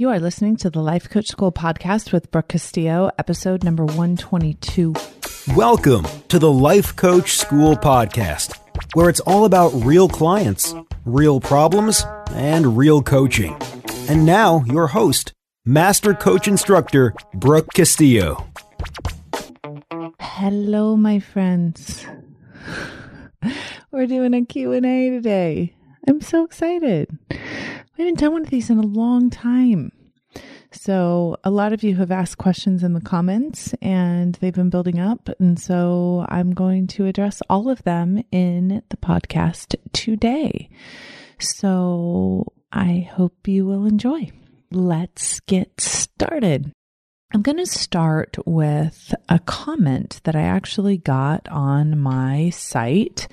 You are listening to the Life Coach School podcast with Brooke Castillo, episode number 122. Welcome to the Life Coach School podcast, where it's all about real clients, real problems, and real coaching. And now, your host, Master Coach Instructor Brooke Castillo. Hello, my friends. We're doing a Q&A today. I'm so excited. We haven't done one of these in a long time. So, a lot of you have asked questions in the comments and they've been building up. And so, I'm going to address all of them in the podcast today. So, I hope you will enjoy. Let's get started. I'm going to start with a comment that I actually got on my site.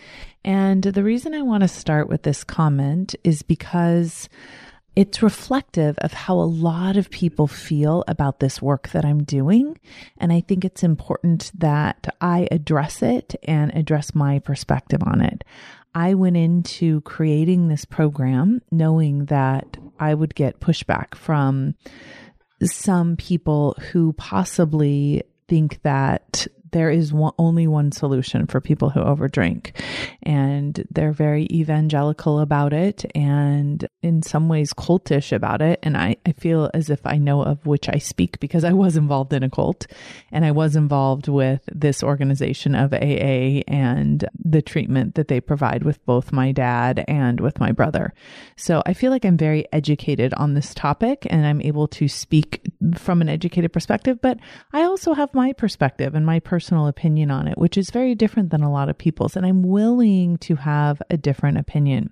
And the reason I want to start with this comment is because it's reflective of how a lot of people feel about this work that I'm doing. And I think it's important that I address it and address my perspective on it. I went into creating this program knowing that I would get pushback from some people who possibly think that there is one, only one solution for people who overdrink. And they're very evangelical about it and in some ways cultish about it. And I, I feel as if I know of which I speak because I was involved in a cult and I was involved with this organization of AA and the treatment that they provide with both my dad and with my brother. So I feel like I'm very educated on this topic and I'm able to speak from an educated perspective, but I also have my perspective and my personal personal opinion on it, which is very different than a lot of people's. And I'm willing to have a different opinion.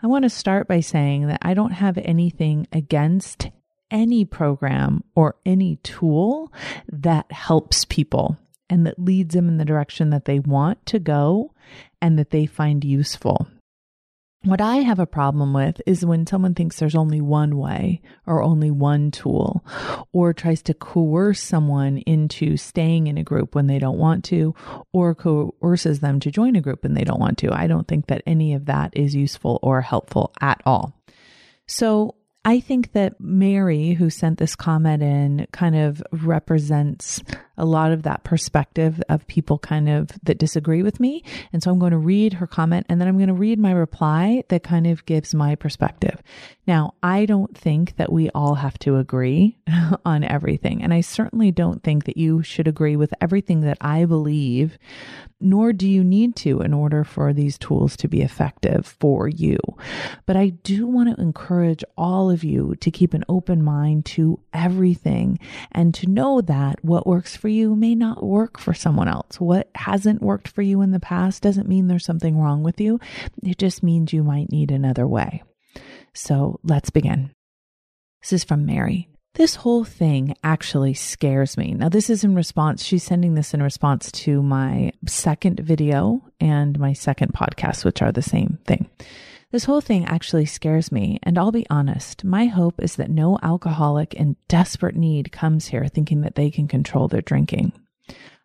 I want to start by saying that I don't have anything against any program or any tool that helps people and that leads them in the direction that they want to go and that they find useful. What I have a problem with is when someone thinks there's only one way or only one tool or tries to coerce someone into staying in a group when they don't want to or coerces them to join a group when they don't want to. I don't think that any of that is useful or helpful at all. So I think that Mary, who sent this comment in, kind of represents a lot of that perspective of people kind of that disagree with me. And so I'm going to read her comment and then I'm going to read my reply that kind of gives my perspective. Now, I don't think that we all have to agree on everything. And I certainly don't think that you should agree with everything that I believe, nor do you need to in order for these tools to be effective for you. But I do want to encourage all of you to keep an open mind to everything and to know that what works for you may not work for someone else. What hasn't worked for you in the past doesn't mean there's something wrong with you. It just means you might need another way. So let's begin. This is from Mary. This whole thing actually scares me. Now, this is in response, she's sending this in response to my second video and my second podcast, which are the same thing. This whole thing actually scares me, and I'll be honest, my hope is that no alcoholic in desperate need comes here thinking that they can control their drinking.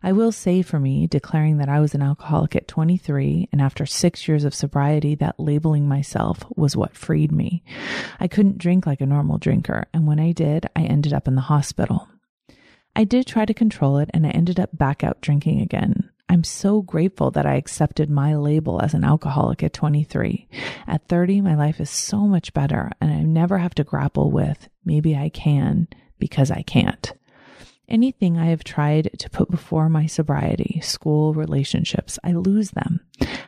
I will say for me, declaring that I was an alcoholic at 23 and after six years of sobriety, that labeling myself was what freed me. I couldn't drink like a normal drinker, and when I did, I ended up in the hospital. I did try to control it and I ended up back out drinking again. I'm so grateful that I accepted my label as an alcoholic at 23. At 30, my life is so much better and I never have to grapple with maybe I can because I can't. Anything I have tried to put before my sobriety, school, relationships, I lose them.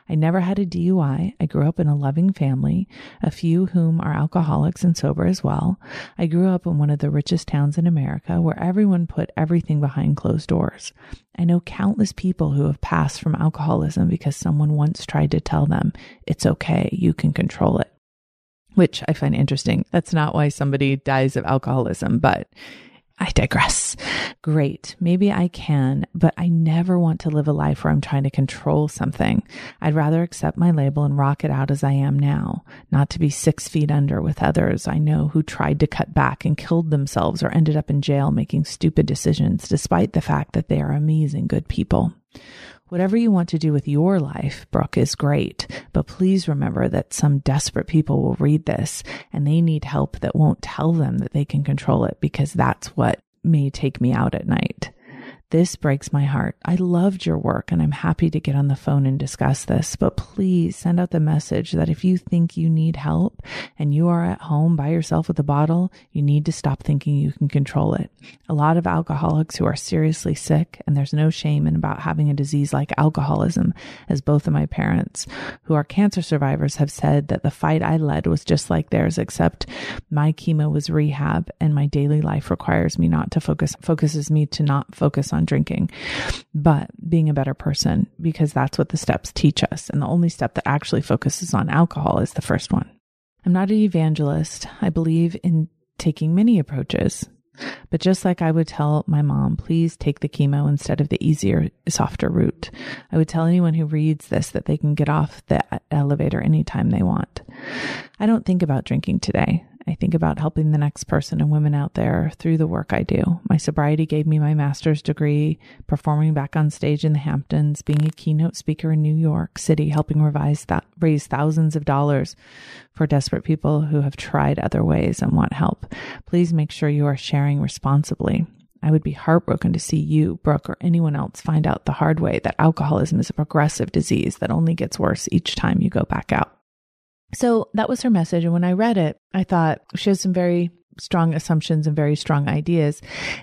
I never had a DUI. I grew up in a loving family, a few whom are alcoholics and sober as well. I grew up in one of the richest towns in America where everyone put everything behind closed doors. I know countless people who have passed from alcoholism because someone once tried to tell them, it's okay, you can control it. Which I find interesting. That's not why somebody dies of alcoholism, but I digress. Great. Maybe I can, but I never want to live a life where I'm trying to control something. I'd rather accept my label and rock it out as I am now, not to be six feet under with others I know who tried to cut back and killed themselves or ended up in jail making stupid decisions, despite the fact that they are amazing good people. Whatever you want to do with your life, Brooke, is great. But please remember that some desperate people will read this and they need help that won't tell them that they can control it because that's what may take me out at night. This breaks my heart. I loved your work and I'm happy to get on the phone and discuss this, but please send out the message that if you think you need help and you are at home by yourself with a bottle, you need to stop thinking you can control it. A lot of alcoholics who are seriously sick, and there's no shame in about having a disease like alcoholism, as both of my parents, who are cancer survivors, have said that the fight I led was just like theirs, except my chemo was rehab and my daily life requires me not to focus, focuses me to not focus on on drinking, but being a better person because that's what the steps teach us. And the only step that actually focuses on alcohol is the first one. I'm not an evangelist. I believe in taking many approaches. But just like I would tell my mom, please take the chemo instead of the easier, softer route. I would tell anyone who reads this that they can get off the elevator anytime they want. I don't think about drinking today. I think about helping the next person and women out there through the work I do. My sobriety gave me my master's degree, performing back on stage in the Hamptons, being a keynote speaker in New York City, helping revise that, raise thousands of dollars for desperate people who have tried other ways and want help. Please make sure you are sharing responsibly. I would be heartbroken to see you, Brooke, or anyone else find out the hard way that alcoholism is a progressive disease that only gets worse each time you go back out. So that was her message. And when I read it, I thought she has some very strong assumptions and very strong ideas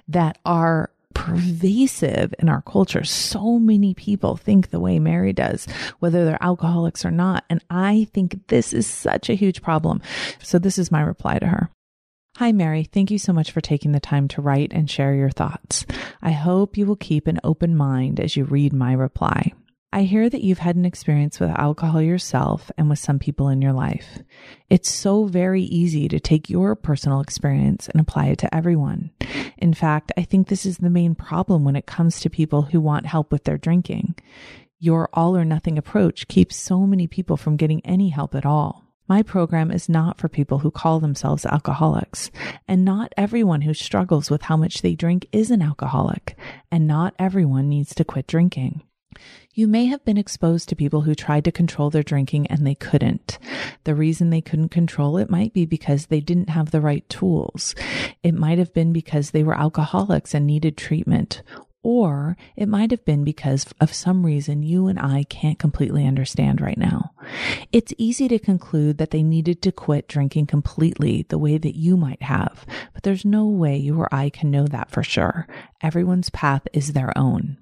that are pervasive in our culture. So many people think the way Mary does, whether they're alcoholics or not. And I think this is such a huge problem. So this is my reply to her. Hi, Mary. Thank you so much for taking the time to write and share your thoughts. I hope you will keep an open mind as you read my reply. I hear that you've had an experience with alcohol yourself and with some people in your life. It's so very easy to take your personal experience and apply it to everyone. In fact, I think this is the main problem when it comes to people who want help with their drinking. Your all or nothing approach keeps so many people from getting any help at all. My program is not for people who call themselves alcoholics, and not everyone who struggles with how much they drink is an alcoholic, and not everyone needs to quit drinking. You may have been exposed to people who tried to control their drinking and they couldn't. The reason they couldn't control it might be because they didn't have the right tools. It might have been because they were alcoholics and needed treatment. Or it might have been because of some reason you and I can't completely understand right now. It's easy to conclude that they needed to quit drinking completely the way that you might have, but there's no way you or I can know that for sure. Everyone's path is their own.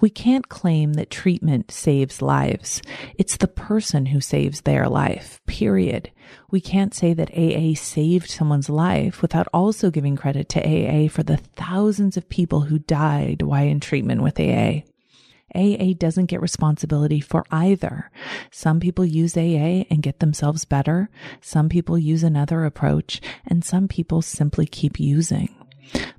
We can't claim that treatment saves lives. It's the person who saves their life, period. We can't say that AA saved someone's life without also giving credit to AA for the thousands of people who died while in treatment with AA. AA doesn't get responsibility for either. Some people use AA and get themselves better. Some people use another approach and some people simply keep using.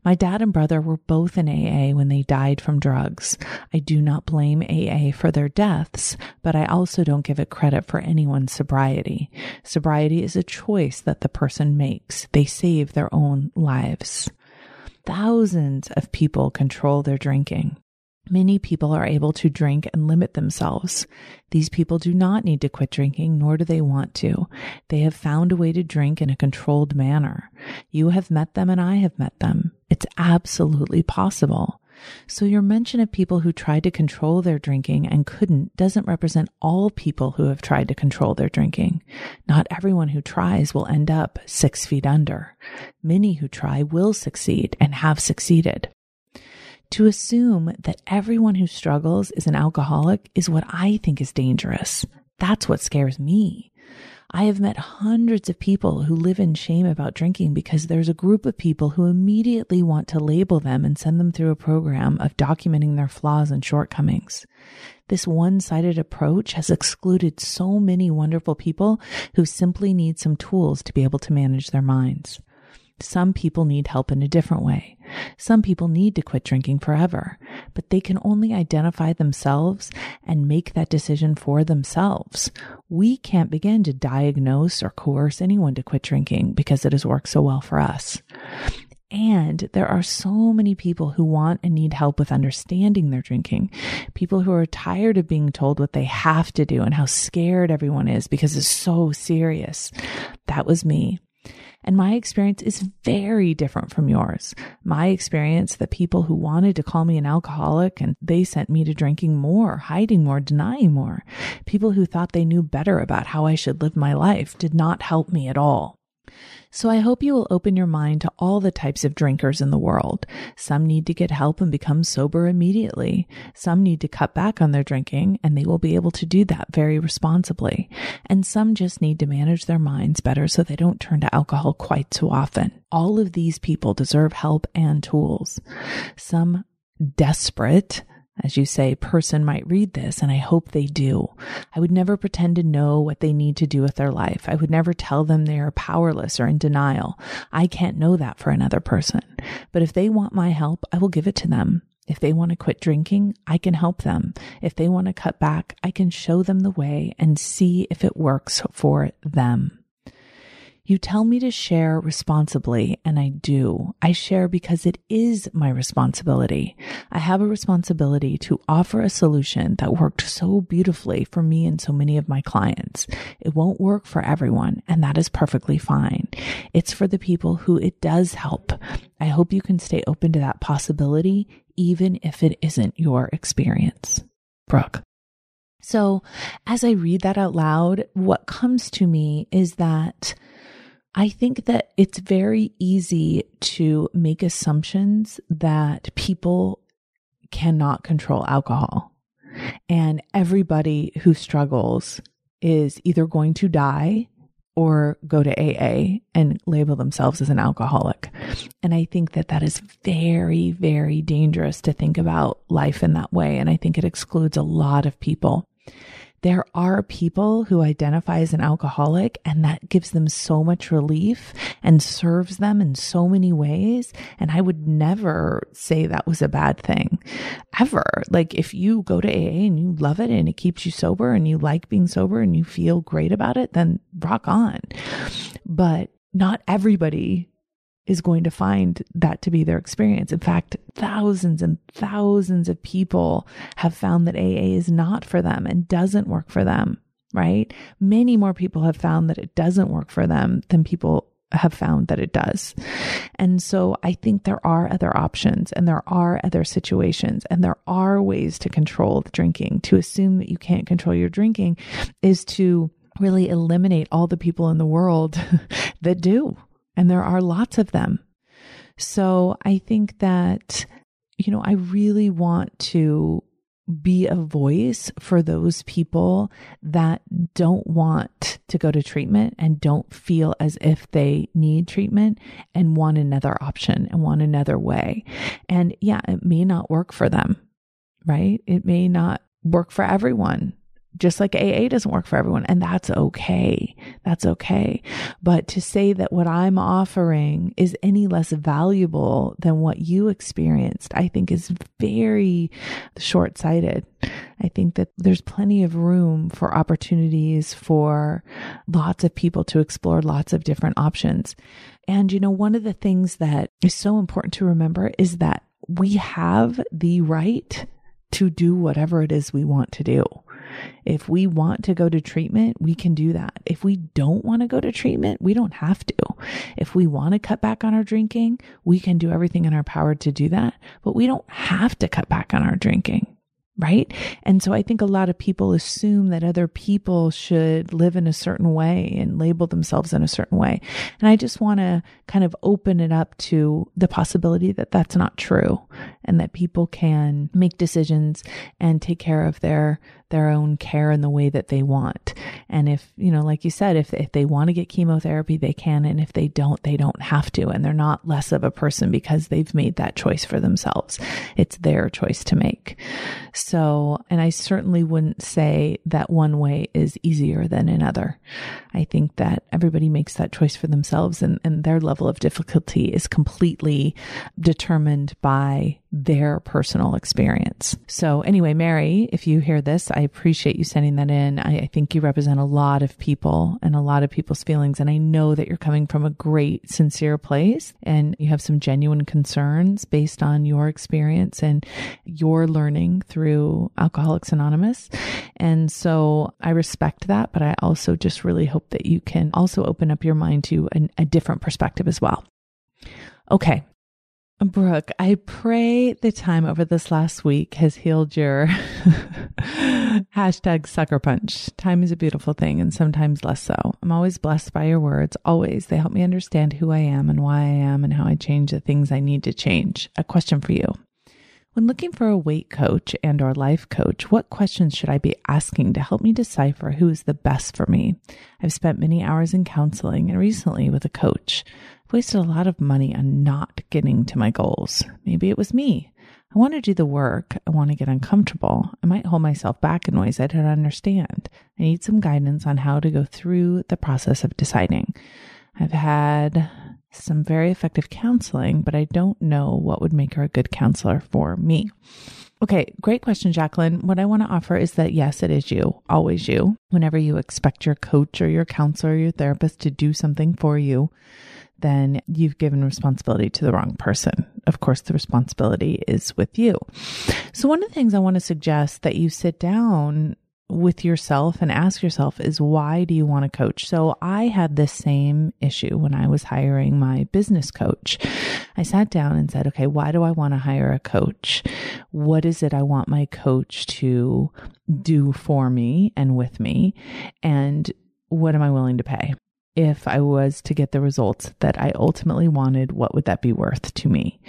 My dad and brother were both in AA when they died from drugs. I do not blame AA for their deaths, but I also don't give it credit for anyone's sobriety. Sobriety is a choice that the person makes. They save their own lives. Thousands of people control their drinking. Many people are able to drink and limit themselves. These people do not need to quit drinking, nor do they want to. They have found a way to drink in a controlled manner. You have met them and I have met them. It's absolutely possible. So your mention of people who tried to control their drinking and couldn't doesn't represent all people who have tried to control their drinking. Not everyone who tries will end up six feet under. Many who try will succeed and have succeeded. To assume that everyone who struggles is an alcoholic is what I think is dangerous. That's what scares me. I have met hundreds of people who live in shame about drinking because there's a group of people who immediately want to label them and send them through a program of documenting their flaws and shortcomings. This one sided approach has excluded so many wonderful people who simply need some tools to be able to manage their minds. Some people need help in a different way. Some people need to quit drinking forever, but they can only identify themselves and make that decision for themselves. We can't begin to diagnose or coerce anyone to quit drinking because it has worked so well for us. And there are so many people who want and need help with understanding their drinking. People who are tired of being told what they have to do and how scared everyone is because it's so serious. That was me. And my experience is very different from yours. My experience, the people who wanted to call me an alcoholic and they sent me to drinking more, hiding more, denying more. People who thought they knew better about how I should live my life did not help me at all. So I hope you will open your mind to all the types of drinkers in the world. Some need to get help and become sober immediately. Some need to cut back on their drinking and they will be able to do that very responsibly. And some just need to manage their minds better so they don't turn to alcohol quite so often. All of these people deserve help and tools. Some desperate as you say, person might read this, and I hope they do. I would never pretend to know what they need to do with their life. I would never tell them they are powerless or in denial. I can't know that for another person. But if they want my help, I will give it to them. If they want to quit drinking, I can help them. If they want to cut back, I can show them the way and see if it works for them. You tell me to share responsibly, and I do. I share because it is my responsibility. I have a responsibility to offer a solution that worked so beautifully for me and so many of my clients. It won't work for everyone, and that is perfectly fine. It's for the people who it does help. I hope you can stay open to that possibility, even if it isn't your experience. Brooke. So, as I read that out loud, what comes to me is that I think that it's very easy to make assumptions that people cannot control alcohol. And everybody who struggles is either going to die or go to AA and label themselves as an alcoholic. And I think that that is very, very dangerous to think about life in that way. And I think it excludes a lot of people there are people who identify as an alcoholic and that gives them so much relief and serves them in so many ways. And I would never say that was a bad thing ever. Like if you go to AA and you love it and it keeps you sober and you like being sober and you feel great about it, then rock on. But not everybody is going to find that to be their experience. In fact, thousands and thousands of people have found that AA is not for them and doesn't work for them, right? Many more people have found that it doesn't work for them than people have found that it does. And so I think there are other options and there are other situations and there are ways to control the drinking. To assume that you can't control your drinking is to really eliminate all the people in the world that do and there are lots of them. So I think that, you know, I really want to be a voice for those people that don't want to go to treatment and don't feel as if they need treatment and want another option and want another way. And yeah, it may not work for them, right? It may not work for everyone just like AA doesn't work for everyone. And that's okay. That's okay. But to say that what I'm offering is any less valuable than what you experienced, I think is very short sighted. I think that there's plenty of room for opportunities for lots of people to explore lots of different options. And, you know, one of the things that is so important to remember is that we have the right to do whatever it is we want to do. If we want to go to treatment, we can do that. If we don't want to go to treatment, we don't have to. If we want to cut back on our drinking, we can do everything in our power to do that, but we don't have to cut back on our drinking right? And so I think a lot of people assume that other people should live in a certain way and label themselves in a certain way. And I just want to kind of open it up to the possibility that that's not true and that people can make decisions and take care of their their own care in the way that they want. And if, you know, like you said, if if they want to get chemotherapy, they can and if they don't, they don't have to and they're not less of a person because they've made that choice for themselves. It's their choice to make. So, and I certainly wouldn't say that one way is easier than another. I think that everybody makes that choice for themselves and, and their level of difficulty is completely determined by their personal experience. So anyway, Mary, if you hear this, I appreciate you sending that in. I, I think you represent a lot of people and a lot of people's feelings. And I know that you're coming from a great, sincere place and you have some genuine concerns based on your experience and your learning through Alcoholics Anonymous. And so I respect that, but I also just really hope that you can also open up your mind to an, a different perspective as well. Okay. Brooke, I pray the time over this last week has healed your hashtag sucker punch. Time is a beautiful thing and sometimes less so. I'm always blessed by your words. Always. They help me understand who I am and why I am and how I change the things I need to change. A question for you. When looking for a weight coach and or life coach, what questions should I be asking to help me decipher who is the best for me? I've spent many hours in counseling and recently with a coach. I've wasted a lot of money on not getting to my goals. Maybe it was me. I want to do the work. I want to get uncomfortable. I might hold myself back in ways I don't understand. I need some guidance on how to go through the process of deciding. I've had some very effective counseling, but I don't know what would make her a good counselor for me. Okay, great question, Jacqueline. What I want to offer is that yes, it is you, always you. Whenever you expect your coach or your counselor or your therapist to do something for you, then you've given responsibility to the wrong person. Of course, the responsibility is with you. So, one of the things I want to suggest that you sit down with yourself and ask yourself is why do you want to coach? So I had this same issue when I was hiring my business coach. I sat down and said, okay, why do I want to hire a coach? What is it I want my coach to do for me and with me? And what am I willing to pay? If I was to get the results that I ultimately wanted, what would that be worth to me?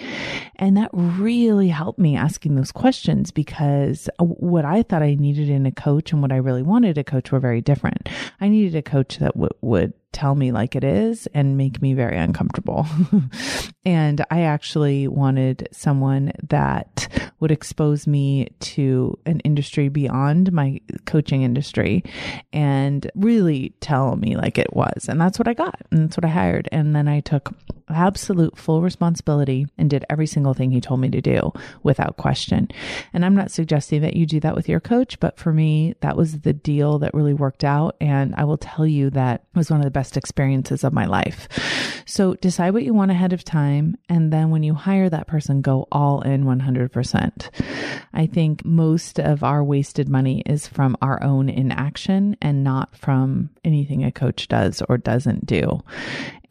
And that really helped me asking those questions because what I thought I needed in a coach and what I really wanted a coach were very different. I needed a coach that w- would tell me like it is and make me very uncomfortable. and I actually wanted someone that would expose me to an industry beyond my coaching industry and really tell me like it was. And that's what I got. And that's what I hired. And then I took absolute full responsibility and did every single thing he told me to do without question. And I'm not suggesting that you do that with your coach, but for me, that was the deal that really worked out. And I will tell you that was one of the best experiences of my life. So decide what you want ahead of time. And then when you hire that person, go all in 100%. I think most of our wasted money is from our own inaction and not from anything a coach does or doesn't do.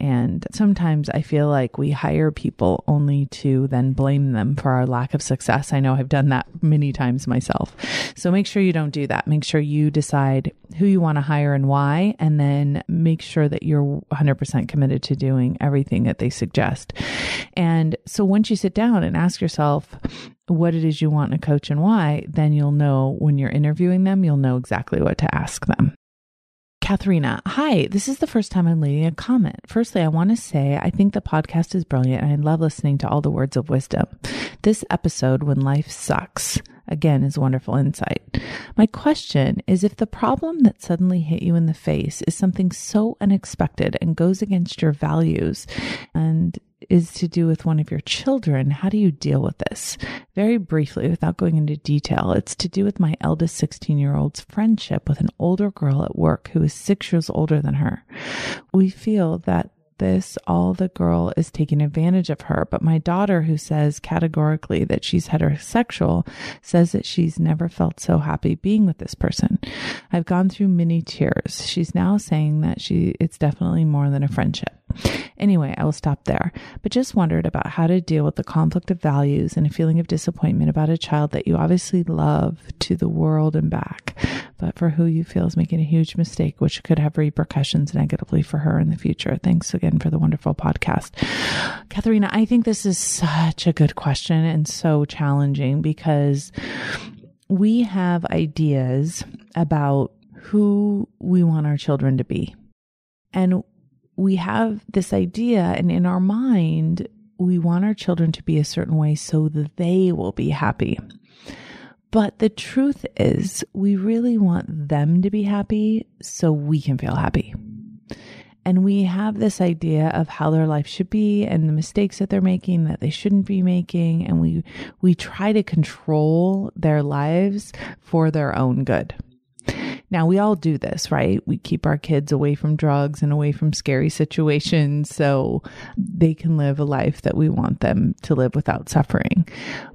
And sometimes I feel like we hire people only to then blame them for our lack of success. I know I've done that many times myself. So make sure you don't do that. Make sure you decide who you want to hire and why, and then make sure that you're 100% committed to doing everything that they suggest. And so once you sit down and ask yourself, what it is you want in a coach and why, then you'll know when you're interviewing them, you'll know exactly what to ask them. Katharina, hi. This is the first time I'm leaving a comment. Firstly, I want to say I think the podcast is brilliant and I love listening to all the words of wisdom. This episode, When Life Sucks, again is wonderful insight. My question is if the problem that suddenly hit you in the face is something so unexpected and goes against your values and is to do with one of your children. How do you deal with this? Very briefly, without going into detail, it's to do with my eldest 16 year old's friendship with an older girl at work who is six years older than her. We feel that this, all the girl is taking advantage of her. But my daughter, who says categorically that she's heterosexual, says that she's never felt so happy being with this person. I've gone through many tears. She's now saying that she, it's definitely more than a friendship. Anyway, I will stop there, but just wondered about how to deal with the conflict of values and a feeling of disappointment about a child that you obviously love to the world and back, but for who you feel is making a huge mistake, which could have repercussions negatively for her in the future. Thanks again for the wonderful podcast. Katharina, I think this is such a good question and so challenging because we have ideas about who we want our children to be. And we have this idea, and in our mind, we want our children to be a certain way so that they will be happy. But the truth is, we really want them to be happy so we can feel happy. And we have this idea of how their life should be and the mistakes that they're making that they shouldn't be making. And we, we try to control their lives for their own good. Now, we all do this, right? We keep our kids away from drugs and away from scary situations so they can live a life that we want them to live without suffering.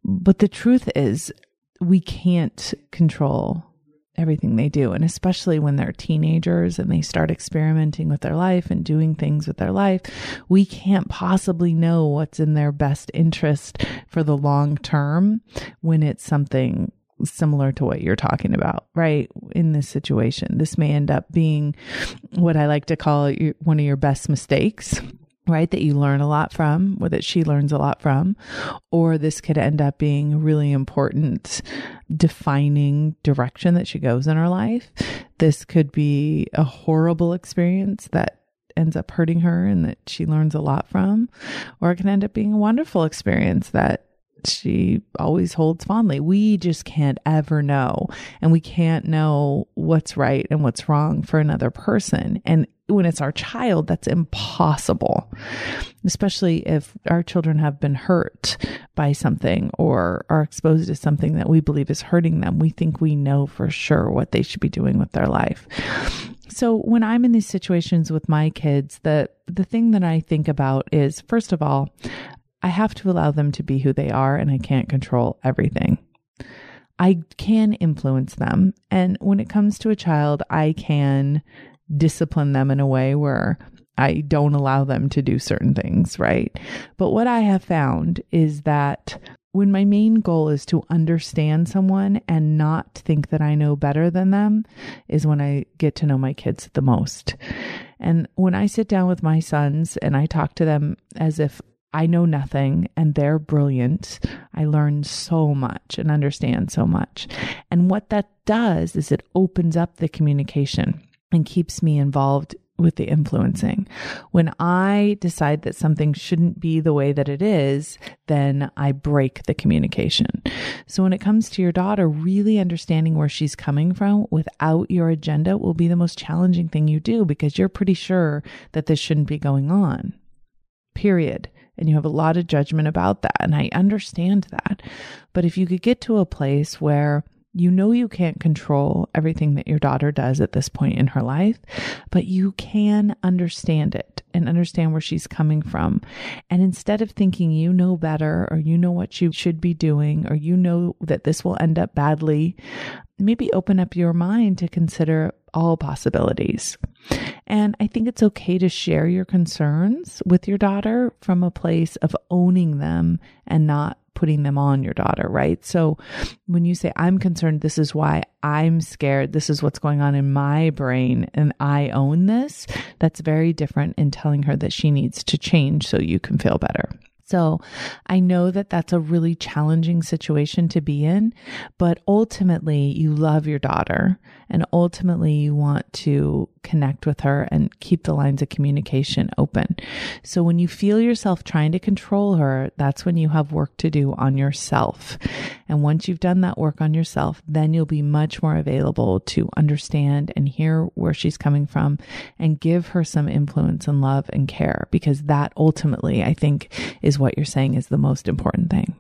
But the truth is, we can't control everything they do. And especially when they're teenagers and they start experimenting with their life and doing things with their life, we can't possibly know what's in their best interest for the long term when it's something similar to what you're talking about, right? In this situation, this may end up being what I like to call one of your best mistakes right? That you learn a lot from, or that she learns a lot from, or this could end up being a really important defining direction that she goes in her life. This could be a horrible experience that ends up hurting her and that she learns a lot from, or it can end up being a wonderful experience that she always holds fondly. We just can't ever know. And we can't know what's right and what's wrong for another person. And when it's our child, that's impossible, especially if our children have been hurt by something or are exposed to something that we believe is hurting them. We think we know for sure what they should be doing with their life. So when I'm in these situations with my kids, the the thing that I think about is first of all, I have to allow them to be who they are and I can't control everything. I can influence them. And when it comes to a child, I can discipline them in a way where I don't allow them to do certain things, right? But what I have found is that when my main goal is to understand someone and not think that I know better than them, is when I get to know my kids the most. And when I sit down with my sons and I talk to them as if I know nothing and they're brilliant. I learn so much and understand so much. And what that does is it opens up the communication and keeps me involved with the influencing. When I decide that something shouldn't be the way that it is, then I break the communication. So when it comes to your daughter, really understanding where she's coming from without your agenda will be the most challenging thing you do because you're pretty sure that this shouldn't be going on. Period and you have a lot of judgment about that. And I understand that. But if you could get to a place where you know you can't control everything that your daughter does at this point in her life, but you can understand it and understand where she's coming from. And instead of thinking you know better or you know what you should be doing or you know that this will end up badly, maybe open up your mind to consider all possibilities. And I think it's okay to share your concerns with your daughter from a place of owning them and not putting them on your daughter, right? So when you say, I'm concerned, this is why I'm scared, this is what's going on in my brain, and I own this, that's very different in telling her that she needs to change so you can feel better. So I know that that's a really challenging situation to be in, but ultimately you love your daughter and ultimately you want to connect with her and keep the lines of communication open. So when you feel yourself trying to control her, that's when you have work to do on yourself. And once you've done that work on yourself, then you'll be much more available to understand and hear where she's coming from and give her some influence and love and care because that ultimately I think is what you're saying is the most important thing.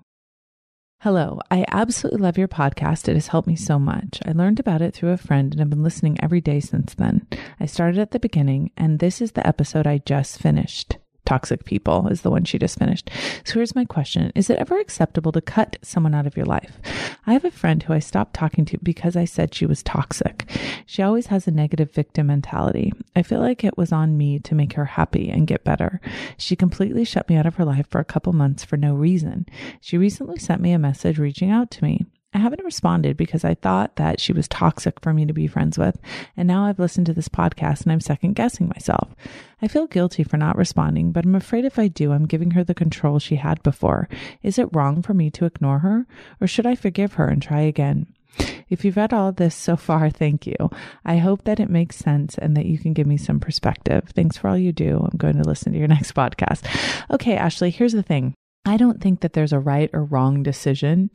Hello, I absolutely love your podcast. It has helped me so much. I learned about it through a friend and have been listening every day since then. I started at the beginning, and this is the episode I just finished toxic people is the one she just finished. So here's my question. Is it ever acceptable to cut someone out of your life? I have a friend who I stopped talking to because I said she was toxic. She always has a negative victim mentality. I feel like it was on me to make her happy and get better. She completely shut me out of her life for a couple months for no reason. She recently sent me a message reaching out to me. I haven't responded because I thought that she was toxic for me to be friends with. And now I've listened to this podcast and I'm second guessing myself. I feel guilty for not responding, but I'm afraid if I do, I'm giving her the control she had before. Is it wrong for me to ignore her? Or should I forgive her and try again? If you've read all this so far, thank you. I hope that it makes sense and that you can give me some perspective. Thanks for all you do. I'm going to listen to your next podcast. Okay, Ashley, here's the thing. I don't think that there's a right or wrong decision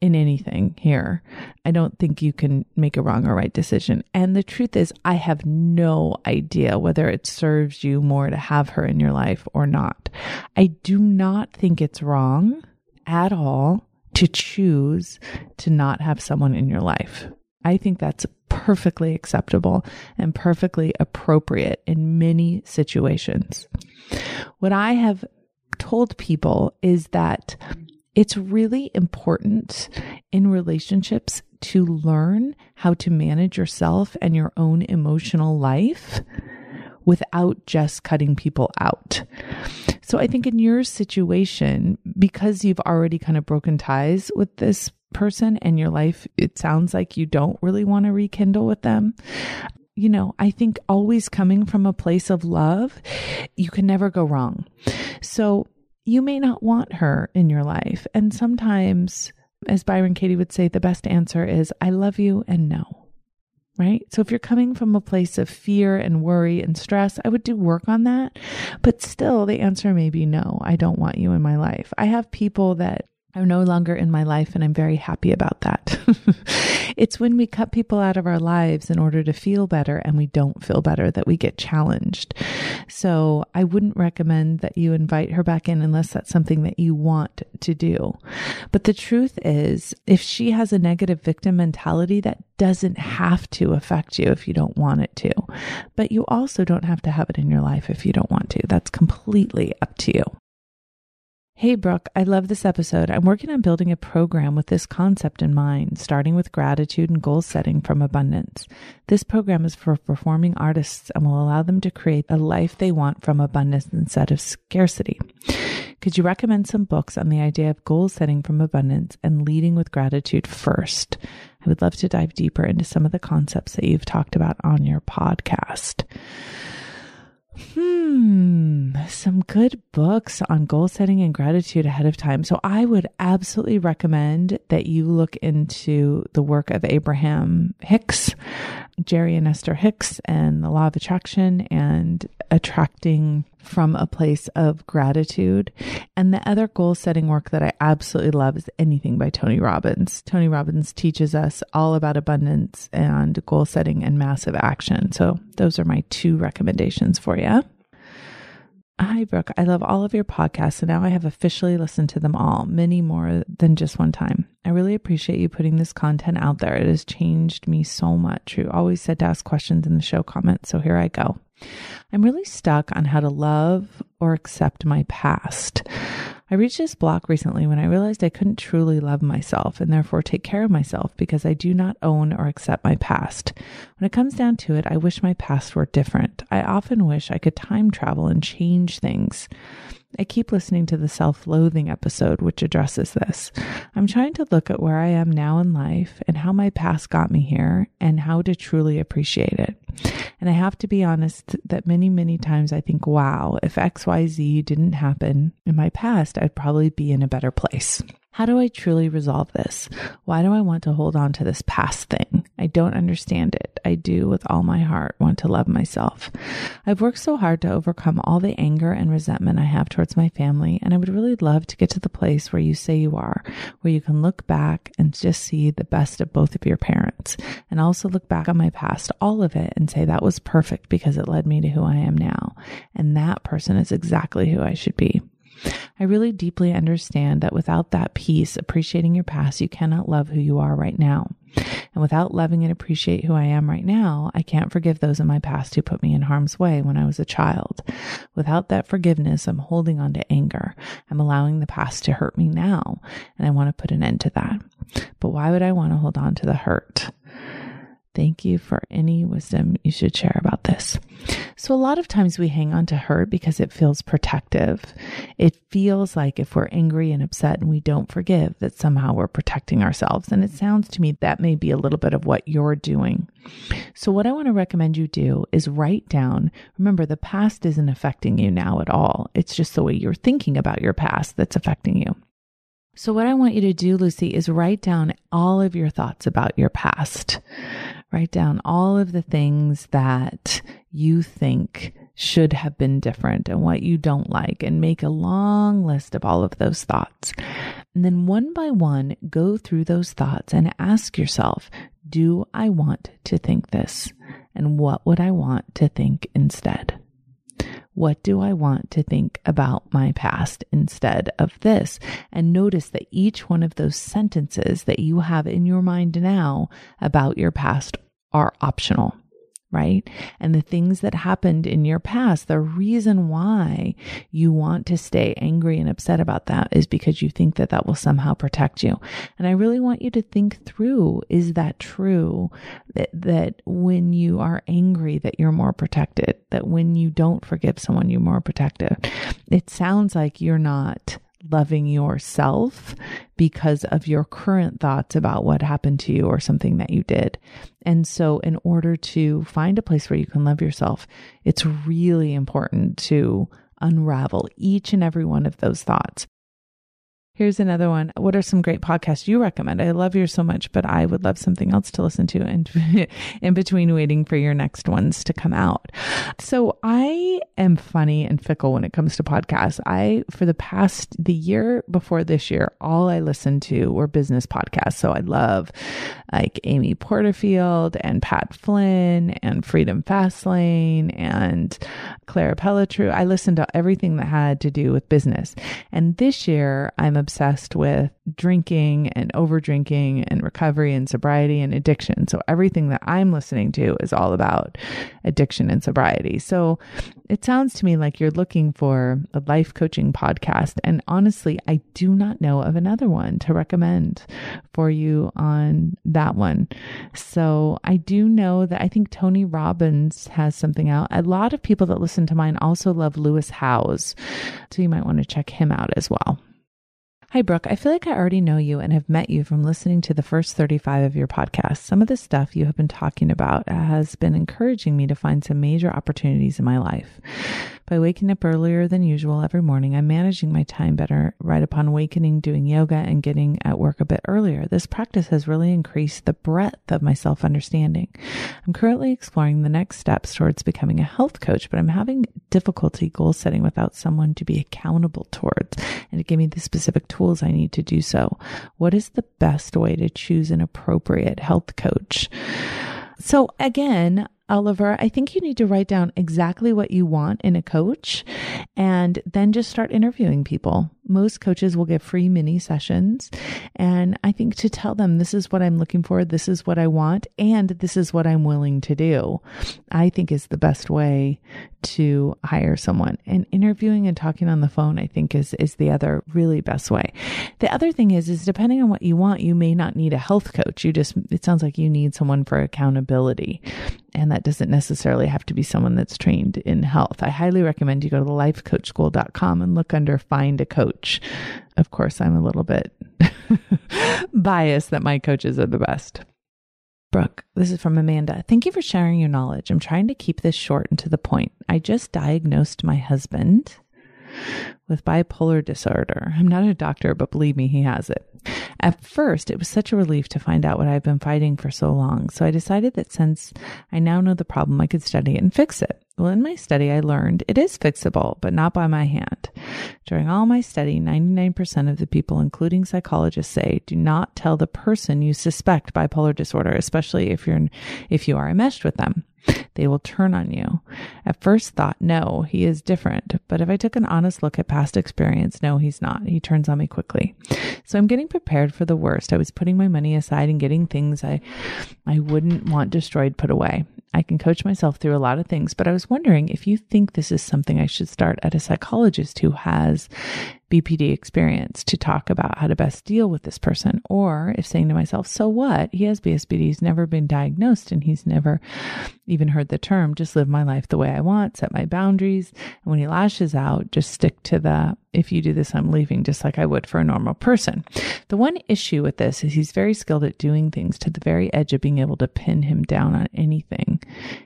in anything here. I don't think you can make a wrong or right decision. And the truth is, I have no idea whether it serves you more to have her in your life or not. I do not think it's wrong at all to choose to not have someone in your life. I think that's perfectly acceptable and perfectly appropriate in many situations. What I have told people is that it's really important in relationships to learn how to manage yourself and your own emotional life without just cutting people out. So I think in your situation, because you've already kind of broken ties with this person and your life, it sounds like you don't really want to rekindle with them. You know, I think always coming from a place of love, you can never go wrong. So you may not want her in your life. And sometimes, as Byron Katie would say, the best answer is, I love you and no. Right? So if you're coming from a place of fear and worry and stress, I would do work on that. But still, the answer may be no, I don't want you in my life. I have people that are no longer in my life, and I'm very happy about that. it's when we cut people out of our lives in order to feel better and we don't feel better that we get challenged. So I wouldn't recommend that you invite her back in unless that's something that you want to do. But the truth is, if she has a negative victim mentality, that doesn't have to affect you if you don't want it to. But you also don't have to have it in your life if you don't want to. That's completely up to you. Hey, Brooke, I love this episode. I'm working on building a program with this concept in mind, starting with gratitude and goal setting from abundance. This program is for performing artists and will allow them to create a life they want from abundance instead of scarcity. Could you recommend some books on the idea of goal setting from abundance and leading with gratitude first? I would love to dive deeper into some of the concepts that you've talked about on your podcast. Hmm, some good books on goal setting and gratitude ahead of time. So I would absolutely recommend that you look into the work of Abraham Hicks, Jerry and Esther Hicks, and the law of attraction and attracting from a place of gratitude. And the other goal setting work that I absolutely love is anything by Tony Robbins. Tony Robbins teaches us all about abundance and goal setting and massive action. So those are my two recommendations for you. Hi, Brooke. I love all of your podcasts, and now I have officially listened to them all, many more than just one time. I really appreciate you putting this content out there. It has changed me so much. You always said to ask questions in the show comments, so here I go. I'm really stuck on how to love or accept my past. I reached this block recently when I realized I couldn't truly love myself and therefore take care of myself because I do not own or accept my past. When it comes down to it, I wish my past were different. I often wish I could time travel and change things. I keep listening to the self loathing episode, which addresses this. I'm trying to look at where I am now in life and how my past got me here and how to truly appreciate it. And I have to be honest that many, many times I think, wow, if XYZ didn't happen in my past, I'd probably be in a better place. How do I truly resolve this? Why do I want to hold on to this past thing? I don't understand it. I do, with all my heart, want to love myself. I've worked so hard to overcome all the anger and resentment I have towards my family, and I would really love to get to the place where you say you are, where you can look back and just see the best of both of your parents, and also look back on my past, all of it, and say that was perfect because it led me to who I am now. And that person is exactly who I should be. I really deeply understand that without that peace, appreciating your past, you cannot love who you are right now. And without loving and appreciate who I am right now, I can't forgive those in my past who put me in harm's way when I was a child. Without that forgiveness, I'm holding on to anger. I'm allowing the past to hurt me now, and I want to put an end to that. But why would I want to hold on to the hurt? Thank you for any wisdom you should share about this. So, a lot of times we hang on to hurt because it feels protective. It feels like if we're angry and upset and we don't forgive, that somehow we're protecting ourselves. And it sounds to me that may be a little bit of what you're doing. So, what I want to recommend you do is write down remember, the past isn't affecting you now at all. It's just the way you're thinking about your past that's affecting you. So, what I want you to do, Lucy, is write down all of your thoughts about your past. Write down all of the things that you think should have been different and what you don't like, and make a long list of all of those thoughts. And then one by one, go through those thoughts and ask yourself, do I want to think this? And what would I want to think instead? What do I want to think about my past instead of this? And notice that each one of those sentences that you have in your mind now about your past are optional right? And the things that happened in your past, the reason why you want to stay angry and upset about that is because you think that that will somehow protect you. And I really want you to think through, is that true? That, that when you are angry, that you're more protected, that when you don't forgive someone, you're more protected. It sounds like you're not loving yourself because of your current thoughts about what happened to you or something that you did. And so, in order to find a place where you can love yourself, it's really important to unravel each and every one of those thoughts. Here's another one. What are some great podcasts you recommend? I love yours so much, but I would love something else to listen to in, in between waiting for your next ones to come out. So I am funny and fickle when it comes to podcasts. I, for the past, the year before this year, all I listened to were business podcasts. So I love like Amy Porterfield and Pat Flynn and Freedom Fastlane and Clara Pelletrew. I listened to everything that had to do with business. And this year I'm a obsessed with drinking and over drinking and recovery and sobriety and addiction. So everything that I'm listening to is all about addiction and sobriety. So it sounds to me like you're looking for a life coaching podcast. And honestly, I do not know of another one to recommend for you on that one. So I do know that I think Tony Robbins has something out. A lot of people that listen to mine also love Lewis Howes. So you might want to check him out as well. Hi, Brooke. I feel like I already know you and have met you from listening to the first 35 of your podcast. Some of the stuff you have been talking about has been encouraging me to find some major opportunities in my life. By waking up earlier than usual every morning, I'm managing my time better right upon awakening, doing yoga, and getting at work a bit earlier. This practice has really increased the breadth of my self understanding. I'm currently exploring the next steps towards becoming a health coach, but I'm having difficulty goal setting without someone to be accountable towards and to give me the specific tools I need to do so. What is the best way to choose an appropriate health coach? So again, Oliver, I think you need to write down exactly what you want in a coach and then just start interviewing people. Most coaches will give free mini sessions. And I think to tell them, this is what I'm looking for, this is what I want, and this is what I'm willing to do, I think is the best way to hire someone. And interviewing and talking on the phone, I think is, is the other really best way. The other thing is, is depending on what you want, you may not need a health coach. You just, it sounds like you need someone for accountability. And that doesn't necessarily have to be someone that's trained in health. I highly recommend you go to lifecoachschool.com and look under find a coach. Of course, I'm a little bit biased that my coaches are the best. Brooke, this is from Amanda. Thank you for sharing your knowledge. I'm trying to keep this short and to the point. I just diagnosed my husband with bipolar disorder. I'm not a doctor, but believe me, he has it. At first, it was such a relief to find out what I've been fighting for so long. So I decided that since I now know the problem, I could study it and fix it. Well, in my study, I learned it is fixable, but not by my hand. During all my study, 99% of the people, including psychologists, say do not tell the person you suspect bipolar disorder, especially if you're, if you are enmeshed with them. They will turn on you. At first thought, no, he is different. But if I took an honest look at past experience, no, he's not. He turns on me quickly. So I'm getting prepared for the worst. I was putting my money aside and getting things I, I wouldn't want destroyed put away. I can coach myself through a lot of things, but I was wondering if you think this is something I should start at a psychologist who has BPD experience to talk about how to best deal with this person, or if saying to myself, so what? He has BSBD, he's never been diagnosed and he's never even heard the term, just live my life the way I want, set my boundaries. And when he lashes out, just stick to the if you do this, I'm leaving, just like I would for a normal person. The one issue with this is he's very skilled at doing things to the very edge of being able to pin him down on anything,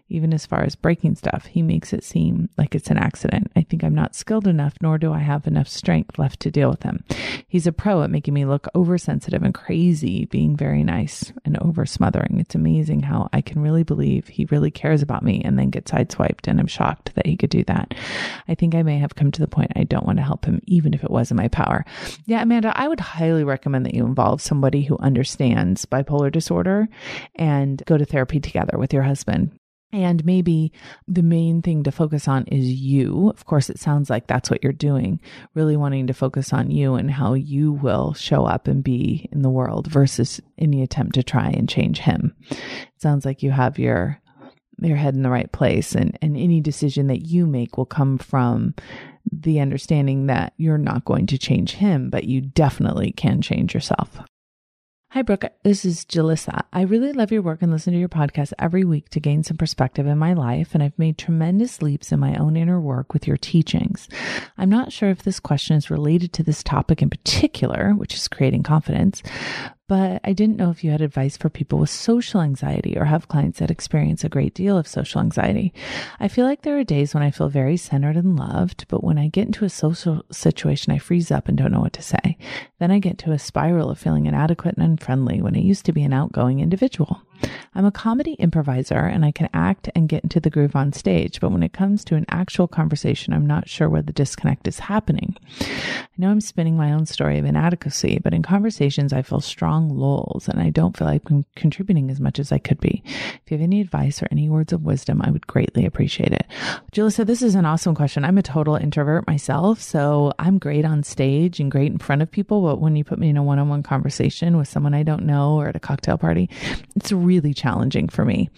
even as far as breaking stuff. He makes it seem like it's an accident. I think I'm not skilled enough, nor do I have enough strength left to deal with him. He's a pro at making me look oversensitive and crazy, being very nice and over smothering. It's amazing how I can really believe he really cares about me and then get sideswiped. And I'm shocked that he could do that. I think I may have come to the point I don't want to help him, even if it was in my power. Yeah, Amanda, I would highly recommend that you involve somebody who understands bipolar disorder and go to therapy together with your husband and maybe the main thing to focus on is you. Of course, it sounds like that's what you're doing, really wanting to focus on you and how you will show up and be in the world versus any attempt to try and change him. It sounds like you have your your head in the right place and, and any decision that you make will come from the understanding that you're not going to change him, but you definitely can change yourself. Hi, Brooke. This is Jalissa. I really love your work and listen to your podcast every week to gain some perspective in my life, and I've made tremendous leaps in my own inner work with your teachings. I'm not sure if this question is related to this topic in particular, which is creating confidence, but I didn't know if you had advice for people with social anxiety or have clients that experience a great deal of social anxiety. I feel like there are days when I feel very centered and loved, but when I get into a social situation, I freeze up and don't know what to say. Then I get to a spiral of feeling inadequate and unfriendly when I used to be an outgoing individual. I'm a comedy improviser and I can act and get into the groove on stage, but when it comes to an actual conversation, I'm not sure where the disconnect is happening. I know I'm spinning my own story of inadequacy, but in conversations, I feel strong lulls and I don't feel like I'm contributing as much as I could be. If you have any advice or any words of wisdom, I would greatly appreciate it. Jalissa, This is an awesome question. I'm a total introvert myself, so I'm great on stage and great in front of people, but when you put me in a one on one conversation with someone I don't know or at a cocktail party, it's really challenging for me.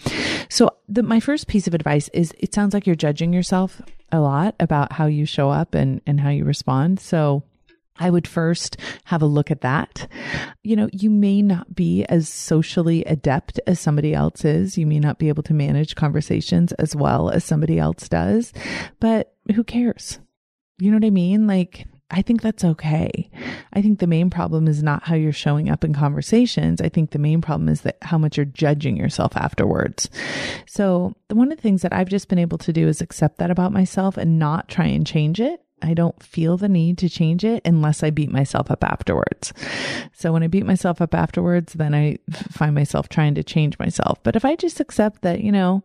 So, the, my first piece of advice is it sounds like you're judging yourself a lot about how you show up and, and how you respond. So, I would first have a look at that. You know, you may not be as socially adept as somebody else is. You may not be able to manage conversations as well as somebody else does, but who cares? You know what I mean? Like, I think that's okay. I think the main problem is not how you're showing up in conversations. I think the main problem is that how much you're judging yourself afterwards. So, one of the things that I've just been able to do is accept that about myself and not try and change it. I don't feel the need to change it unless I beat myself up afterwards. So when I beat myself up afterwards, then I find myself trying to change myself. But if I just accept that, you know,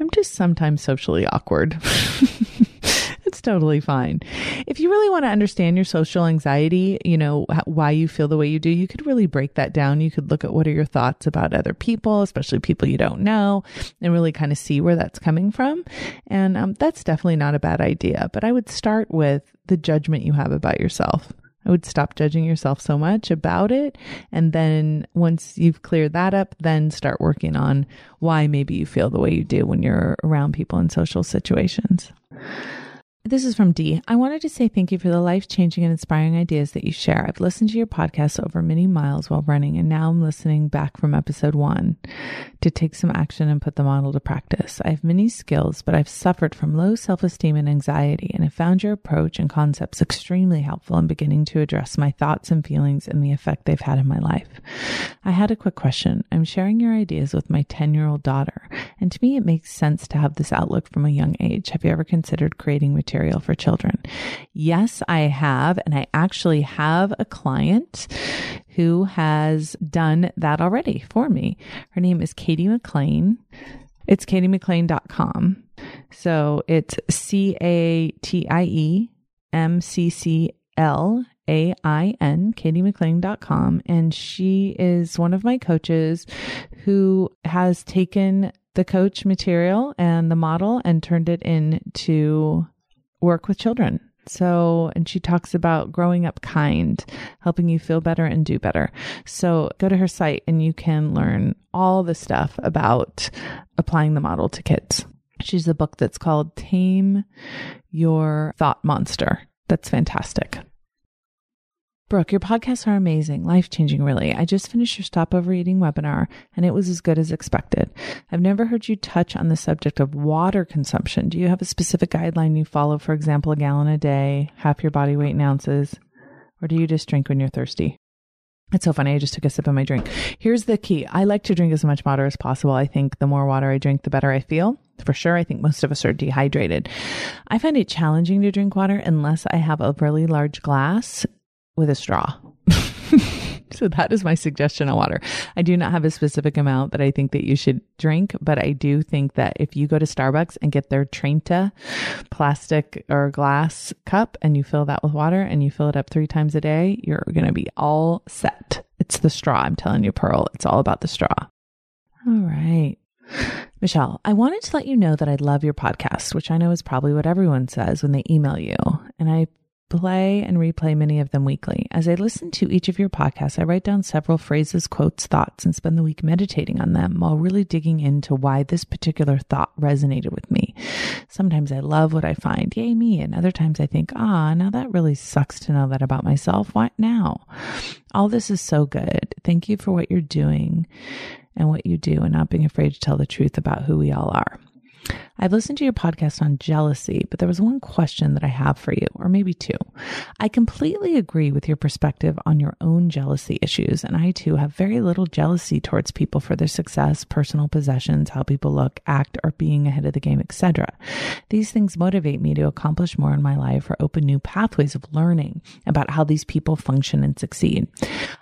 I'm just sometimes socially awkward. totally fine. If you really want to understand your social anxiety, you know, why you feel the way you do, you could really break that down. You could look at what are your thoughts about other people, especially people you don't know, and really kind of see where that's coming from. And um, that's definitely not a bad idea. But I would start with the judgment you have about yourself. I would stop judging yourself so much about it. And then once you've cleared that up, then start working on why maybe you feel the way you do when you're around people in social situations. This is from D. I wanted to say thank you for the life changing and inspiring ideas that you share. I've listened to your podcast over many miles while running, and now I'm listening back from episode one to take some action and put the model to practice. I have many skills, but I've suffered from low self esteem and anxiety, and have found your approach and concepts extremely helpful in beginning to address my thoughts and feelings and the effect they've had in my life. I had a quick question. I'm sharing your ideas with my 10 year old daughter, and to me, it makes sense to have this outlook from a young age. Have you ever considered creating material? Material for children? Yes, I have. And I actually have a client who has done that already for me. Her name is Catie McClain. It's catiemcclain.com. So it's C A T I E M C C L A I N, catiemcclain.com. And she is one of my coaches who has taken the coach material and the model and turned it into work with children. So, and she talks about growing up kind, helping you feel better and do better. So, go to her site and you can learn all the stuff about applying the model to kids. She's a book that's called Tame Your Thought Monster. That's fantastic. Brooke, your podcasts are amazing, life changing, really. I just finished your Stop Overeating webinar and it was as good as expected. I've never heard you touch on the subject of water consumption. Do you have a specific guideline you follow? For example, a gallon a day, half your body weight in ounces, or do you just drink when you're thirsty? It's so funny. I just took a sip of my drink. Here's the key. I like to drink as much water as possible. I think the more water I drink, the better I feel. For sure. I think most of us are dehydrated. I find it challenging to drink water unless I have a really large glass with a straw. so that is my suggestion on water. I do not have a specific amount that I think that you should drink, but I do think that if you go to Starbucks and get their Trenta plastic or glass cup and you fill that with water and you fill it up three times a day, you're going to be all set. It's the straw. I'm telling you, Pearl, it's all about the straw. All right. Michelle, I wanted to let you know that I love your podcast, which I know is probably what everyone says when they email you. And I play and replay many of them weekly. As I listen to each of your podcasts, I write down several phrases, quotes, thoughts, and spend the week meditating on them while really digging into why this particular thought resonated with me. Sometimes I love what I find, yay me, and other times I think, ah, now that really sucks to know that about myself. What now? All this is so good. Thank you for what you're doing and what you do and not being afraid to tell the truth about who we all are. I've listened to your podcast on jealousy, but there was one question that I have for you, or maybe two. I completely agree with your perspective on your own jealousy issues, and I too have very little jealousy towards people for their success, personal possessions, how people look, act, or being ahead of the game, etc. These things motivate me to accomplish more in my life or open new pathways of learning about how these people function and succeed.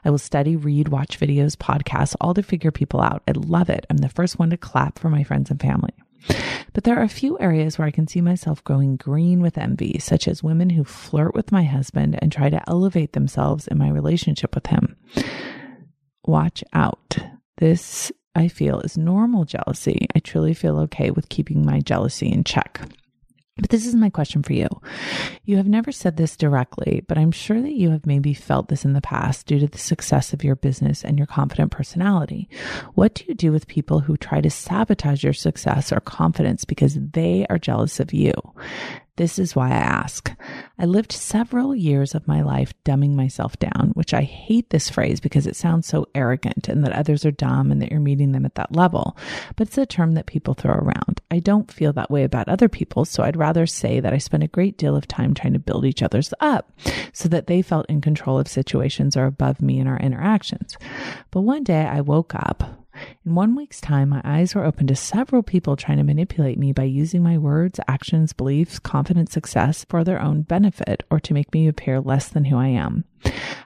I will study, read, watch videos, podcasts, all to figure people out. I love it. I'm the first one to clap for my friends and family. But there are a few areas where I can see myself growing green with envy, such as women who flirt with my husband and try to elevate themselves in my relationship with him. Watch out. This, I feel, is normal jealousy. I truly feel okay with keeping my jealousy in check. But this is my question for you. You have never said this directly, but I'm sure that you have maybe felt this in the past due to the success of your business and your confident personality. What do you do with people who try to sabotage your success or confidence because they are jealous of you? This is why I ask. I lived several years of my life dumbing myself down, which I hate this phrase because it sounds so arrogant and that others are dumb and that you're meeting them at that level. But it's a term that people throw around. I don't feel that way about other people, so I'd rather say that I spent a great deal of time trying to build each other's up so that they felt in control of situations or above me in our interactions. But one day I woke up in one week's time, my eyes were open to several people trying to manipulate me by using my words, actions, beliefs, confident success for their own benefit or to make me appear less than who I am.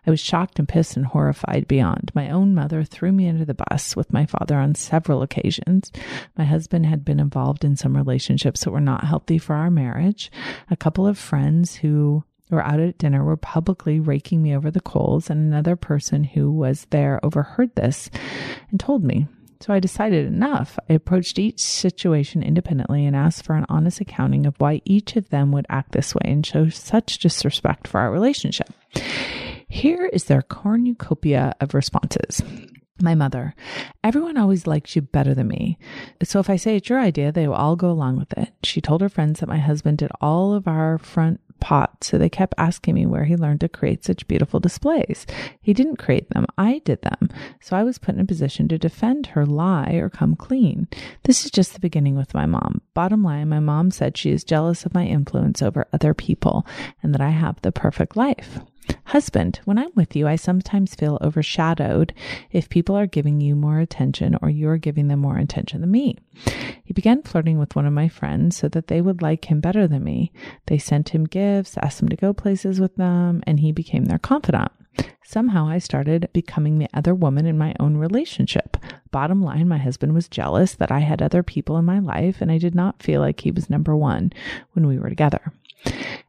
I was shocked and pissed and horrified beyond. My own mother threw me under the bus with my father on several occasions. My husband had been involved in some relationships that were not healthy for our marriage. A couple of friends who were out at dinner were publicly raking me over the coals, and another person who was there overheard this and told me. So I decided enough. I approached each situation independently and asked for an honest accounting of why each of them would act this way and show such disrespect for our relationship. Here is their cornucopia of responses. My mother, everyone always likes you better than me. So if I say it's your idea, they will all go along with it. She told her friends that my husband did all of our front pot, so they kept asking me where he learned to create such beautiful displays. He didn't create them, I did them. So I was put in a position to defend her lie or come clean. This is just the beginning with my mom. Bottom line, my mom said she is jealous of my influence over other people and that I have the perfect life. Husband, when I'm with you, I sometimes feel overshadowed if people are giving you more attention or you're giving them more attention than me. He began flirting with one of my friends so that they would like him better than me. They sent him gifts, asked him to go places with them, and he became their confidant. Somehow I started becoming the other woman in my own relationship. Bottom line, my husband was jealous that I had other people in my life and I did not feel like he was number one when we were together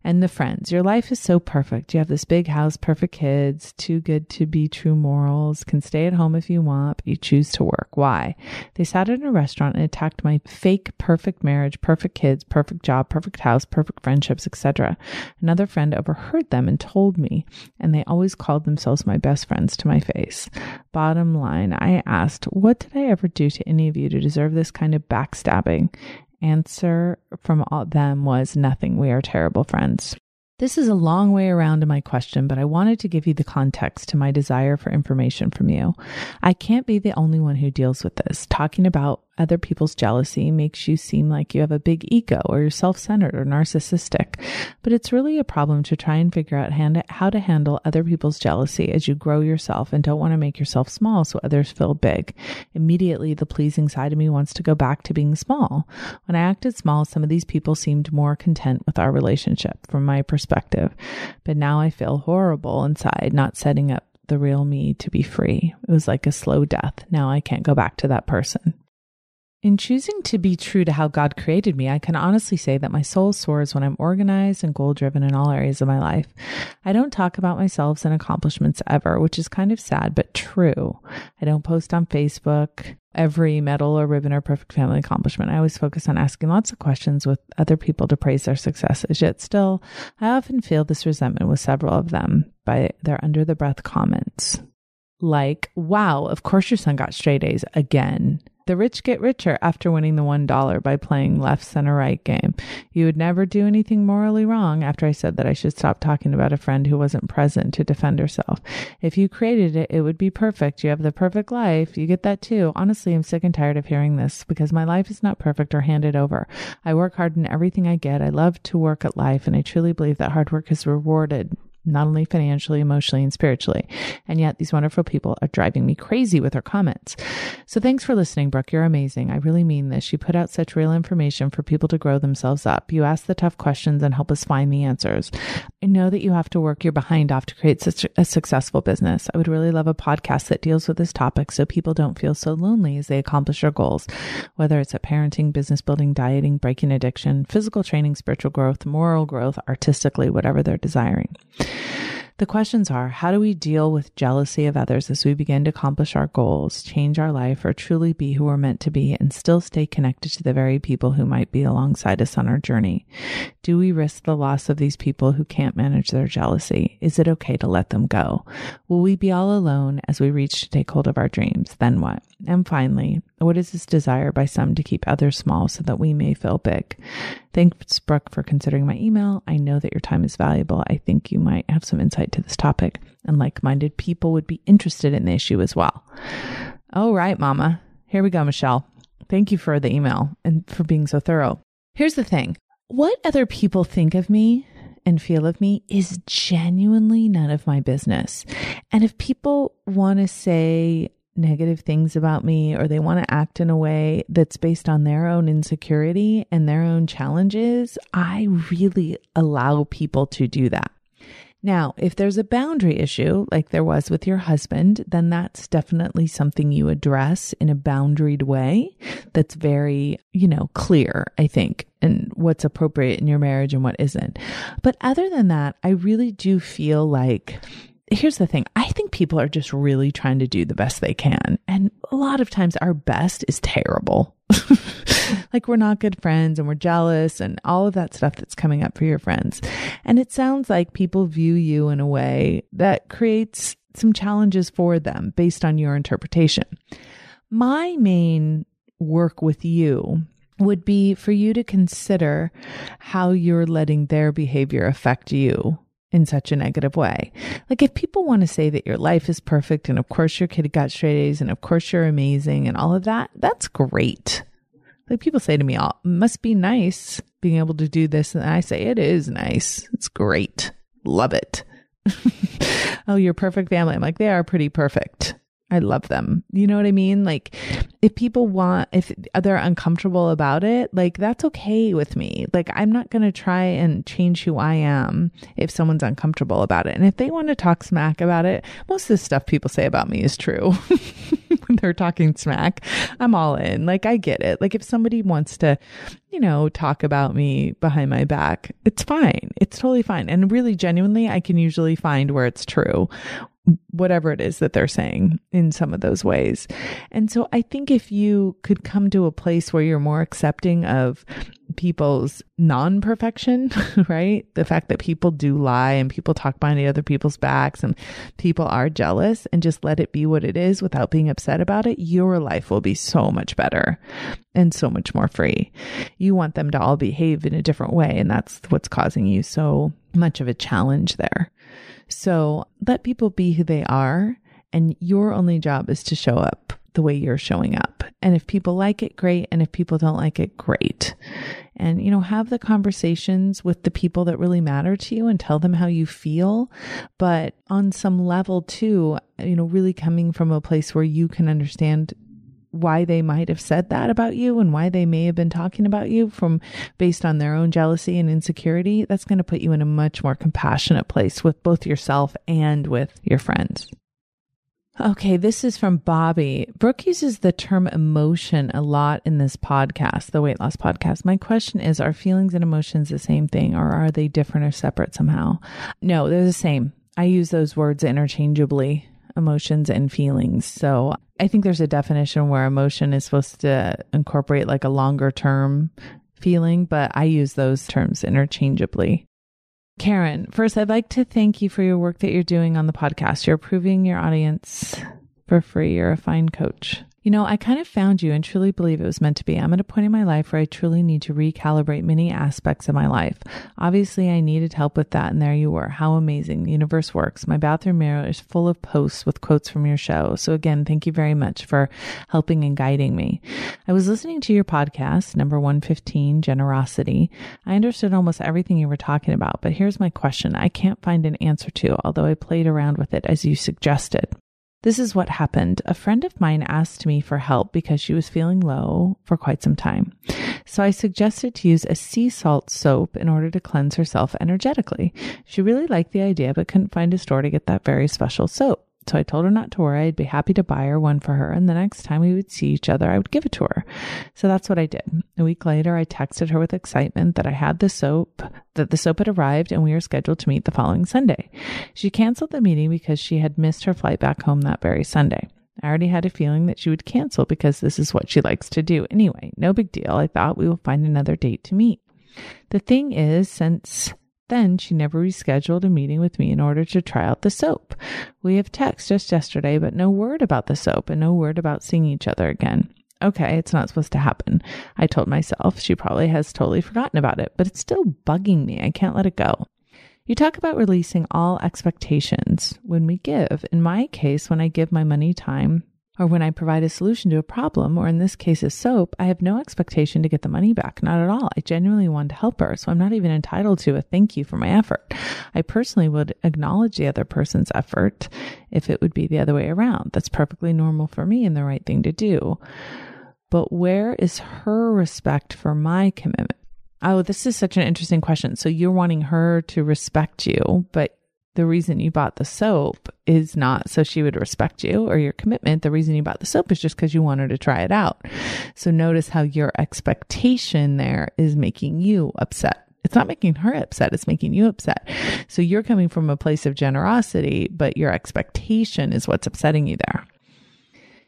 and the friends. Your life is so perfect. You have this big house, perfect kids, too good to be true morals, can stay at home if you want, but you choose to work. Why? They sat in a restaurant and attacked my fake perfect marriage, perfect kids, perfect job, perfect house, perfect friendships, etc. Another friend overheard them and told me, and they always called themselves my best friends to my face. Bottom line, I asked, what did I ever do to any of you to deserve this kind of backstabbing? Answer from all them was nothing. We are terrible friends. This is a long way around to my question, but I wanted to give you the context to my desire for information from you. I can't be the only one who deals with this. Talking about other people's jealousy makes you seem like you have a big ego or you're self centered or narcissistic. But it's really a problem to try and figure out how to handle other people's jealousy as you grow yourself and don't want to make yourself small so others feel big. Immediately, the pleasing side of me wants to go back to being small. When I acted small, some of these people seemed more content with our relationship from my perspective. But now I feel horrible inside, not setting up the real me to be free. It was like a slow death. Now I can't go back to that person. In choosing to be true to how God created me, I can honestly say that my soul soars when I'm organized and goal driven in all areas of my life. I don't talk about myself and accomplishments ever, which is kind of sad, but true. I don't post on Facebook every medal or ribbon or perfect family accomplishment. I always focus on asking lots of questions with other people to praise their successes. Yet still, I often feel this resentment with several of them by their under the breath comments. Like, wow, of course your son got straight A's again. The rich get richer after winning the $1 by playing left, center, right game. You would never do anything morally wrong after I said that I should stop talking about a friend who wasn't present to defend herself. If you created it, it would be perfect. You have the perfect life. You get that too. Honestly, I'm sick and tired of hearing this because my life is not perfect or handed over. I work hard in everything I get. I love to work at life and I truly believe that hard work is rewarded not only financially, emotionally, and spiritually. And yet these wonderful people are driving me crazy with their comments. So thanks for listening, Brooke. You're amazing. I really mean this. You put out such real information for people to grow themselves up. You ask the tough questions and help us find the answers. I know that you have to work your behind off to create such a successful business. I would really love a podcast that deals with this topic so people don't feel so lonely as they accomplish their goals, whether it's at parenting, business building, dieting, breaking addiction, physical training, spiritual growth, moral growth, artistically, whatever they're desiring. The questions are how do we deal with jealousy of others as we begin to accomplish our goals, change our life, or truly be who we're meant to be and still stay connected to the very people who might be alongside us on our journey? Do we risk the loss of these people who can't manage their jealousy? Is it okay to let them go? Will we be all alone as we reach to take hold of our dreams? Then what? And finally, what is this desire by some to keep others small so that we may feel big? Thanks, Brooke, for considering my email. I know that your time is valuable. I think you might have some insight to this topic, and like minded people would be interested in the issue as well. All right, Mama. Here we go, Michelle. Thank you for the email and for being so thorough. Here's the thing what other people think of me and feel of me is genuinely none of my business. And if people want to say, negative things about me or they want to act in a way that's based on their own insecurity and their own challenges, I really allow people to do that. Now, if there's a boundary issue, like there was with your husband, then that's definitely something you address in a boundaried way that's very, you know, clear, I think, and what's appropriate in your marriage and what isn't. But other than that, I really do feel like here's the thing I think people are just really trying to do the best they can. And a lot of times our best is terrible. like we're not good friends and we're jealous and all of that stuff that's coming up for your friends. And it sounds like people view you in a way that creates some challenges for them based on your interpretation. My main work with you would be for you to consider how you're letting their behavior affect you in such a negative way. Like if people want to say that your life is perfect and of course your kid got straight A's and of course you're amazing and all of that, that's great. Like people say to me, oh, must be nice being able to do this. And I say, it is nice. It's great. Love it. oh, you're perfect family. I'm like, they are pretty perfect. I love them. You know what I mean? Like, if people want, if they're uncomfortable about it, like, that's okay with me. Like, I'm not going to try and change who I am if someone's uncomfortable about it. And if they want to talk smack about it, most of the stuff people say about me is true. when they're talking smack, I'm all in. Like, I get it. Like, if somebody wants to, you know, talk about me behind my back, it's fine. It's totally fine. And really, genuinely, I can usually find where it's true whatever it is that they're saying in some of those ways. And so I think if you could come to a place where you're more accepting of people's non perfection, right? The fact that people do lie and people talk behind other people's backs and people are jealous and just let it be what it is without being upset about it, your life will be so much better and so much more free. You want them to all behave in a different way. And that's what's causing you so much of a challenge there. So let people be who they are. And your only job is to show up the way you're showing up And if people like it, great. And if people don't like it, great. And, you know, have the conversations with the people that really matter to you and tell them how you feel. But on some level, too, you know, really coming from a place where you can understand why they might have said that about you and why they may have been talking about you from based on their own jealousy and insecurity, that's going to put you in a much more compassionate place with both yourself and with your friends. Okay, this is from Bobby. Brooke uses the term emotion a lot in this podcast, the weight loss podcast. My question is Are feelings and emotions the same thing, or are they different or separate somehow? No, they're the same. I use those words interchangeably emotions and feelings. So I think there's a definition where emotion is supposed to incorporate like a longer term feeling, but I use those terms interchangeably. Karen, first, I'd like to thank you for your work that you're doing on the podcast. You're proving your audience for free. You're a fine coach. You know, I kind of found you and truly believe it was meant to be. I'm at a point in my life where I truly need to recalibrate many aspects of my life. Obviously, I needed help with that, and there you were. How amazing. The universe works. My bathroom mirror is full of posts with quotes from your show. So, again, thank you very much for helping and guiding me. I was listening to your podcast, number 115, Generosity. I understood almost everything you were talking about, but here's my question I can't find an answer to, although I played around with it as you suggested. This is what happened. A friend of mine asked me for help because she was feeling low for quite some time. So I suggested to use a sea salt soap in order to cleanse herself energetically. She really liked the idea, but couldn't find a store to get that very special soap. So I told her not to worry. I'd be happy to buy her one for her. And the next time we would see each other, I would give it to her. So that's what I did. A week later, I texted her with excitement that I had the soap, that the soap had arrived and we were scheduled to meet the following Sunday. She canceled the meeting because she had missed her flight back home that very Sunday. I already had a feeling that she would cancel because this is what she likes to do. Anyway, no big deal. I thought we will find another date to meet. The thing is, since then, she never rescheduled a meeting with me in order to try out the soap. We have text just yesterday, but no word about the soap and no word about seeing each other again. Okay, it's not supposed to happen. I told myself she probably has totally forgotten about it, but it's still bugging me. I can't let it go. You talk about releasing all expectations when we give. In my case, when I give my money, time, or when I provide a solution to a problem, or in this case, a soap, I have no expectation to get the money back. Not at all. I genuinely want to help her. So I'm not even entitled to a thank you for my effort. I personally would acknowledge the other person's effort if it would be the other way around. That's perfectly normal for me and the right thing to do. But where is her respect for my commitment? Oh, this is such an interesting question. So you're wanting her to respect you, but the reason you bought the soap is not so she would respect you or your commitment. The reason you bought the soap is just because you want her to try it out. So notice how your expectation there is making you upset. It's not making her upset, it's making you upset. So you're coming from a place of generosity, but your expectation is what's upsetting you there.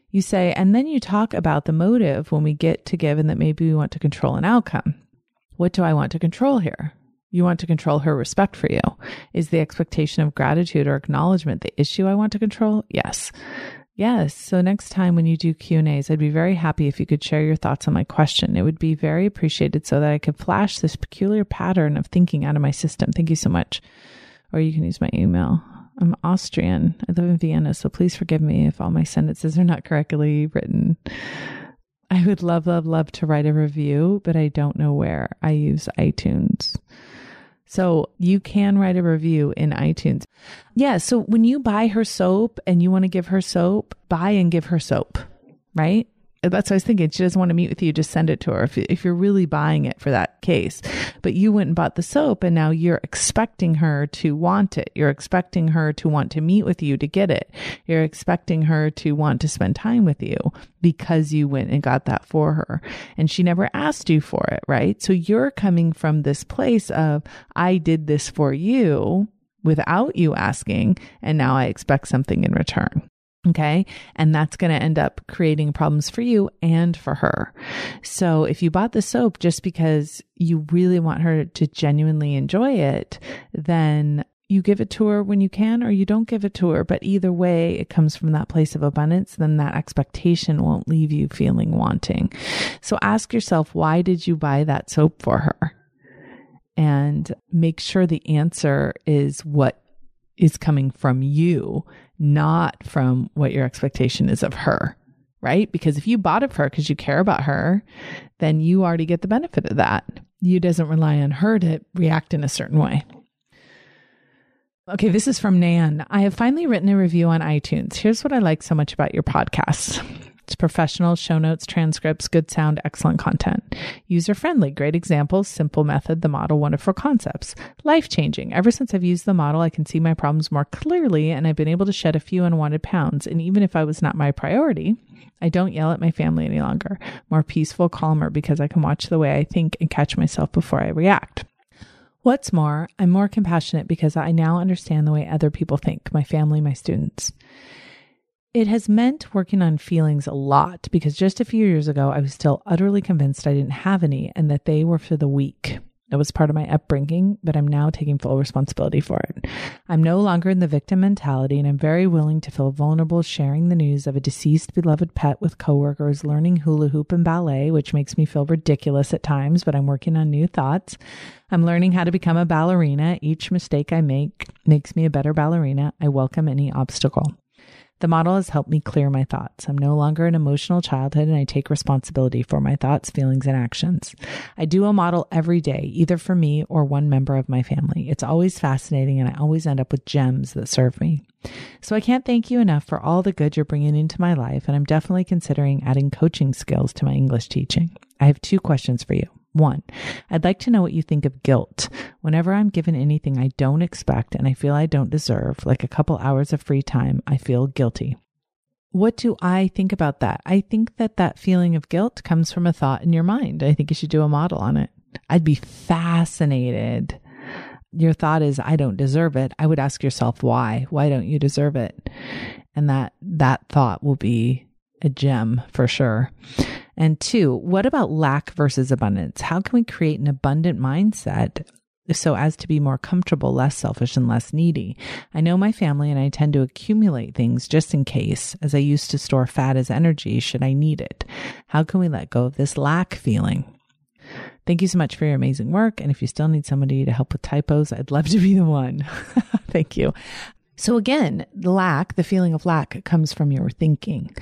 You say, and then you talk about the motive when we get to give and that maybe we want to control an outcome. What do I want to control here? You want to control her respect for you. Is the expectation of gratitude or acknowledgement the issue I want to control? Yes. Yes. So next time when you do Q&As, I'd be very happy if you could share your thoughts on my question. It would be very appreciated so that I could flash this peculiar pattern of thinking out of my system. Thank you so much. Or you can use my email. I'm Austrian. I live in Vienna, so please forgive me if all my sentences are not correctly written. I would love, love, love to write a review, but I don't know where. I use iTunes. So you can write a review in iTunes. Yeah. So when you buy her soap and you want to give her soap, buy and give her soap, right? That's what I was thinking. She doesn't want to meet with you. Just send it to her if, if you're really buying it for that case. But you went and bought the soap and now you're expecting her to want it. You're expecting her to want to meet with you to get it. You're expecting her to want to spend time with you because you went and got that for her. And she never asked you for it, right? So you're coming from this place of, I did this for you without you asking, and now I expect something in return. Okay. And that's going to end up creating problems for you and for her. So if you bought the soap just because you really want her to genuinely enjoy it, then you give it to her when you can or you don't give it to her. But either way, it comes from that place of abundance. Then that expectation won't leave you feeling wanting. So ask yourself, why did you buy that soap for her? And make sure the answer is what is coming from you, not from what your expectation is of her, right? Because if you bought it for her because you care about her, then you already get the benefit of that. You doesn't rely on her to react in a certain way. Okay, this is from Nan. I have finally written a review on iTunes. Here's what I like so much about your podcast. It's professional, show notes, transcripts, good sound, excellent content. User friendly, great examples, simple method, the model, wonderful concepts. Life changing. Ever since I've used the model, I can see my problems more clearly and I've been able to shed a few unwanted pounds. And even if I was not my priority, I don't yell at my family any longer. More peaceful, calmer because I can watch the way I think and catch myself before I react. What's more, I'm more compassionate because I now understand the way other people think, my family, my students. It has meant working on feelings a lot because just a few years ago, I was still utterly convinced I didn't have any and that they were for the weak. It was part of my upbringing, but I'm now taking full responsibility for it. I'm no longer in the victim mentality, and I'm very willing to feel vulnerable sharing the news of a deceased beloved pet with coworkers, learning hula hoop and ballet, which makes me feel ridiculous at times, but I'm working on new thoughts. I'm learning how to become a ballerina. Each mistake I make makes me a better ballerina. I welcome any obstacle. The model has helped me clear my thoughts. I'm no longer an emotional childhood and I take responsibility for my thoughts, feelings, and actions. I do a model every day, either for me or one member of my family. It's always fascinating and I always end up with gems that serve me. So I can't thank you enough for all the good you're bringing into my life, and I'm definitely considering adding coaching skills to my English teaching. I have two questions for you. One, I'd like to know what you think of guilt. Whenever I'm given anything I don't expect and I feel I don't deserve, like a couple hours of free time, I feel guilty. What do I think about that? I think that that feeling of guilt comes from a thought in your mind. I think you should do a model on it. I'd be fascinated. Your thought is, I don't deserve it. I would ask yourself, why? Why don't you deserve it? And that, that thought will be a gem for sure. And two, what about lack versus abundance? How can we create an abundant mindset so as to be more comfortable, less selfish, and less needy. I know my family and I tend to accumulate things just in case, as I used to store fat as energy should I need it. How can we let go of this lack feeling? Thank you so much for your amazing work. And if you still need somebody to help with typos, I'd love to be the one. Thank you. So again, lack, the feeling of lack comes from your thinking.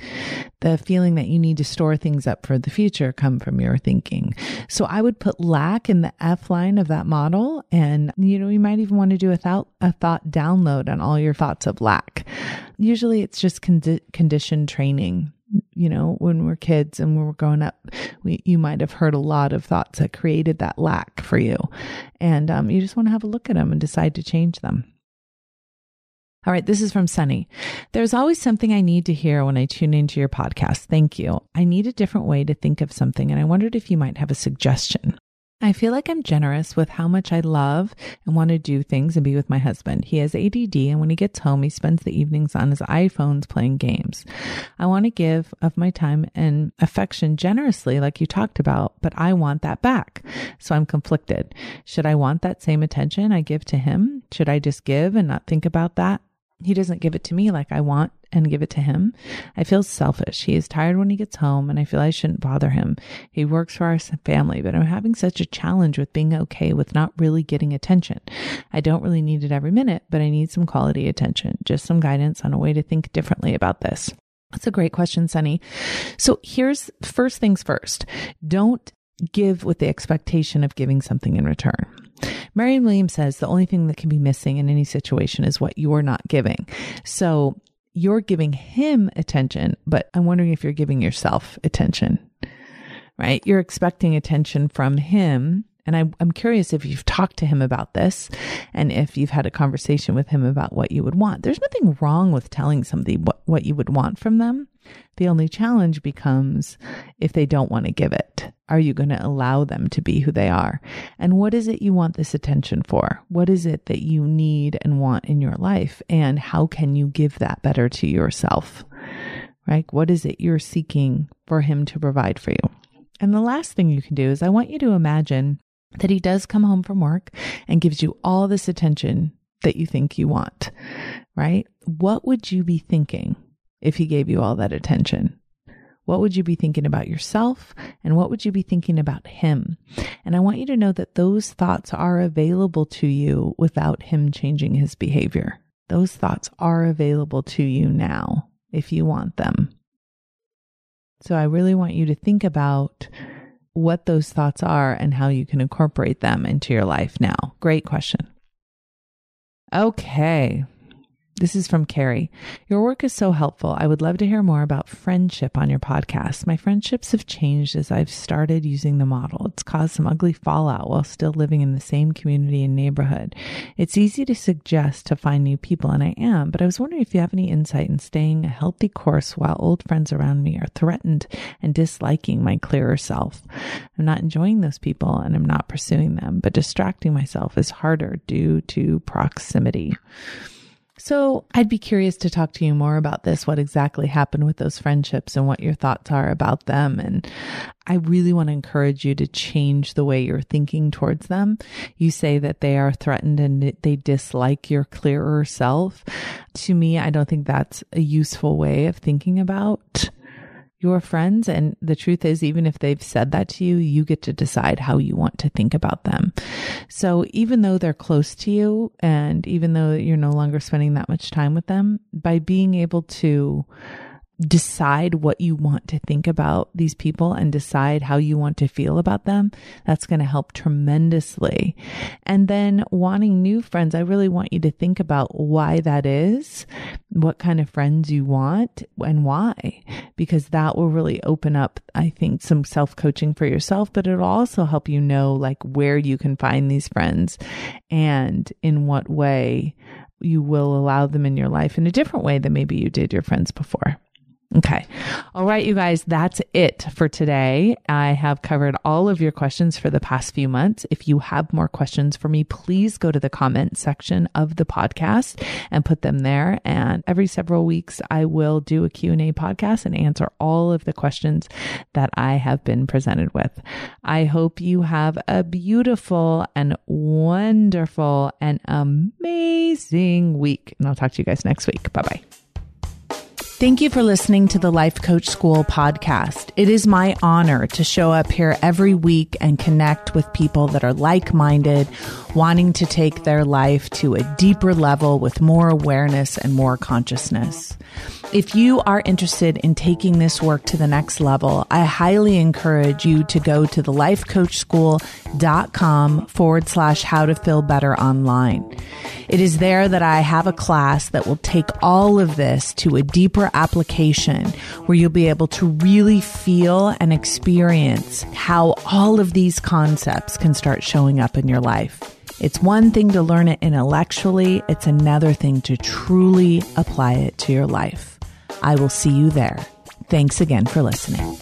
The feeling that you need to store things up for the future come from your thinking. So I would put lack in the F line of that model. And, you know, you might even want to do a thought, a thought download on all your thoughts of lack. Usually it's just condi- conditioned training. You know, when we're kids and when we're growing up, we, you might have heard a lot of thoughts that created that lack for you. And um, you just want to have a look at them and decide to change them. All right, this is from Sunny. There's always something I need to hear when I tune into your podcast. Thank you. I need a different way to think of something, and I wondered if you might have a suggestion. I feel like I'm generous with how much I love and want to do things and be with my husband. He has ADD, and when he gets home, he spends the evenings on his iPhones playing games. I want to give of my time and affection generously, like you talked about, but I want that back. So I'm conflicted. Should I want that same attention I give to him? Should I just give and not think about that? He doesn't give it to me like I want and give it to him. I feel selfish. He is tired when he gets home and I feel I shouldn't bother him. He works for our family, but I'm having such a challenge with being okay with not really getting attention. I don't really need it every minute, but I need some quality attention. Just some guidance on a way to think differently about this. That's a great question, Sunny. So here's first things first. Don't give with the expectation of giving something in return. Marianne Williamson says the only thing that can be missing in any situation is what you're not giving. So you're giving him attention, but I'm wondering if you're giving yourself attention, right? You're expecting attention from him. And I, am curious if you've talked to him about this and if you've had a conversation with him about what you would want. There's nothing wrong with telling somebody what, what you would want from them. The only challenge becomes if they don't want to give it, are you going to allow them to be who they are? And what is it you want this attention for? What is it that you need and want in your life? And how can you give that better to yourself? Right? What is it you're seeking for him to provide for you? And the last thing you can do is I want you to imagine that he does come home from work and gives you all this attention that you think you want, right? What would you be thinking? if he gave you all that attention? What would you be thinking about yourself? And what would you be thinking about him? And I want you to know that those thoughts are available to you without him changing his behavior. Those thoughts are available to you now if you want them. So I really want you to think about what those thoughts are and how you can incorporate them into your life now. Great question. Okay. This is from Carrie. Your work is so helpful. I would love to hear more about friendship on your podcast. My friendships have changed as I've started using the model. It's caused some ugly fallout while still living in the same community and neighborhood. It's easy to suggest to find new people, and I am, but I was wondering if you have any insight in staying a healthy course while old friends around me are threatened and disliking my clearer self. I'm not enjoying those people and I'm not pursuing them, but distracting myself is harder due to proximity. So I'd be curious to talk to you more about this, what exactly happened with those friendships and what your thoughts are about them. And I really want to encourage you to change the way you're thinking towards them. You say that they are threatened and they dislike your clearer self. To me, I don't think that's a useful way of thinking about your friends. And the truth is, even if they've said that to you, you get to decide how you want to think about them. So even though they're close to you and even though you're no longer spending that much time with them, by being able to decide what you want to think about these people and decide how you want to feel about them, that's going to help tremendously. And then wanting new friends, I really want you to think about why that is, what kind of friends you want and why, because that will really open up, I think, some self coaching for yourself, but it'll also help you know like where you can find these friends and in what way you will allow them in your life in a different way than maybe you did your friends before. Okay. All right, you guys, that's it for today. I have covered all of your questions for the past few months. If you have more questions for me, please go to the comment section of the podcast and put them there. And every several weeks, I will do a Q&A podcast and answer all of the questions that I have been presented with. I hope you have a beautiful and wonderful and amazing week. And I'll talk to you guys next week. Bye bye. Thank you for listening to the Life Coach School podcast. It is my honor to show up here every week and connect with people that are like minded, wanting to take their life to a deeper level with more awareness and more consciousness. If you are interested in taking this work to the next level, I highly encourage you to go to the lifecoachschool.com forward slash how to feel better online. It is there that I have a class that will take all of this to a deeper application where you'll be able to really feel and experience how all of these concepts can start showing up in your life. It's one thing to learn it intellectually, it's another thing to truly apply it to your life. I will see you there. Thanks again for listening.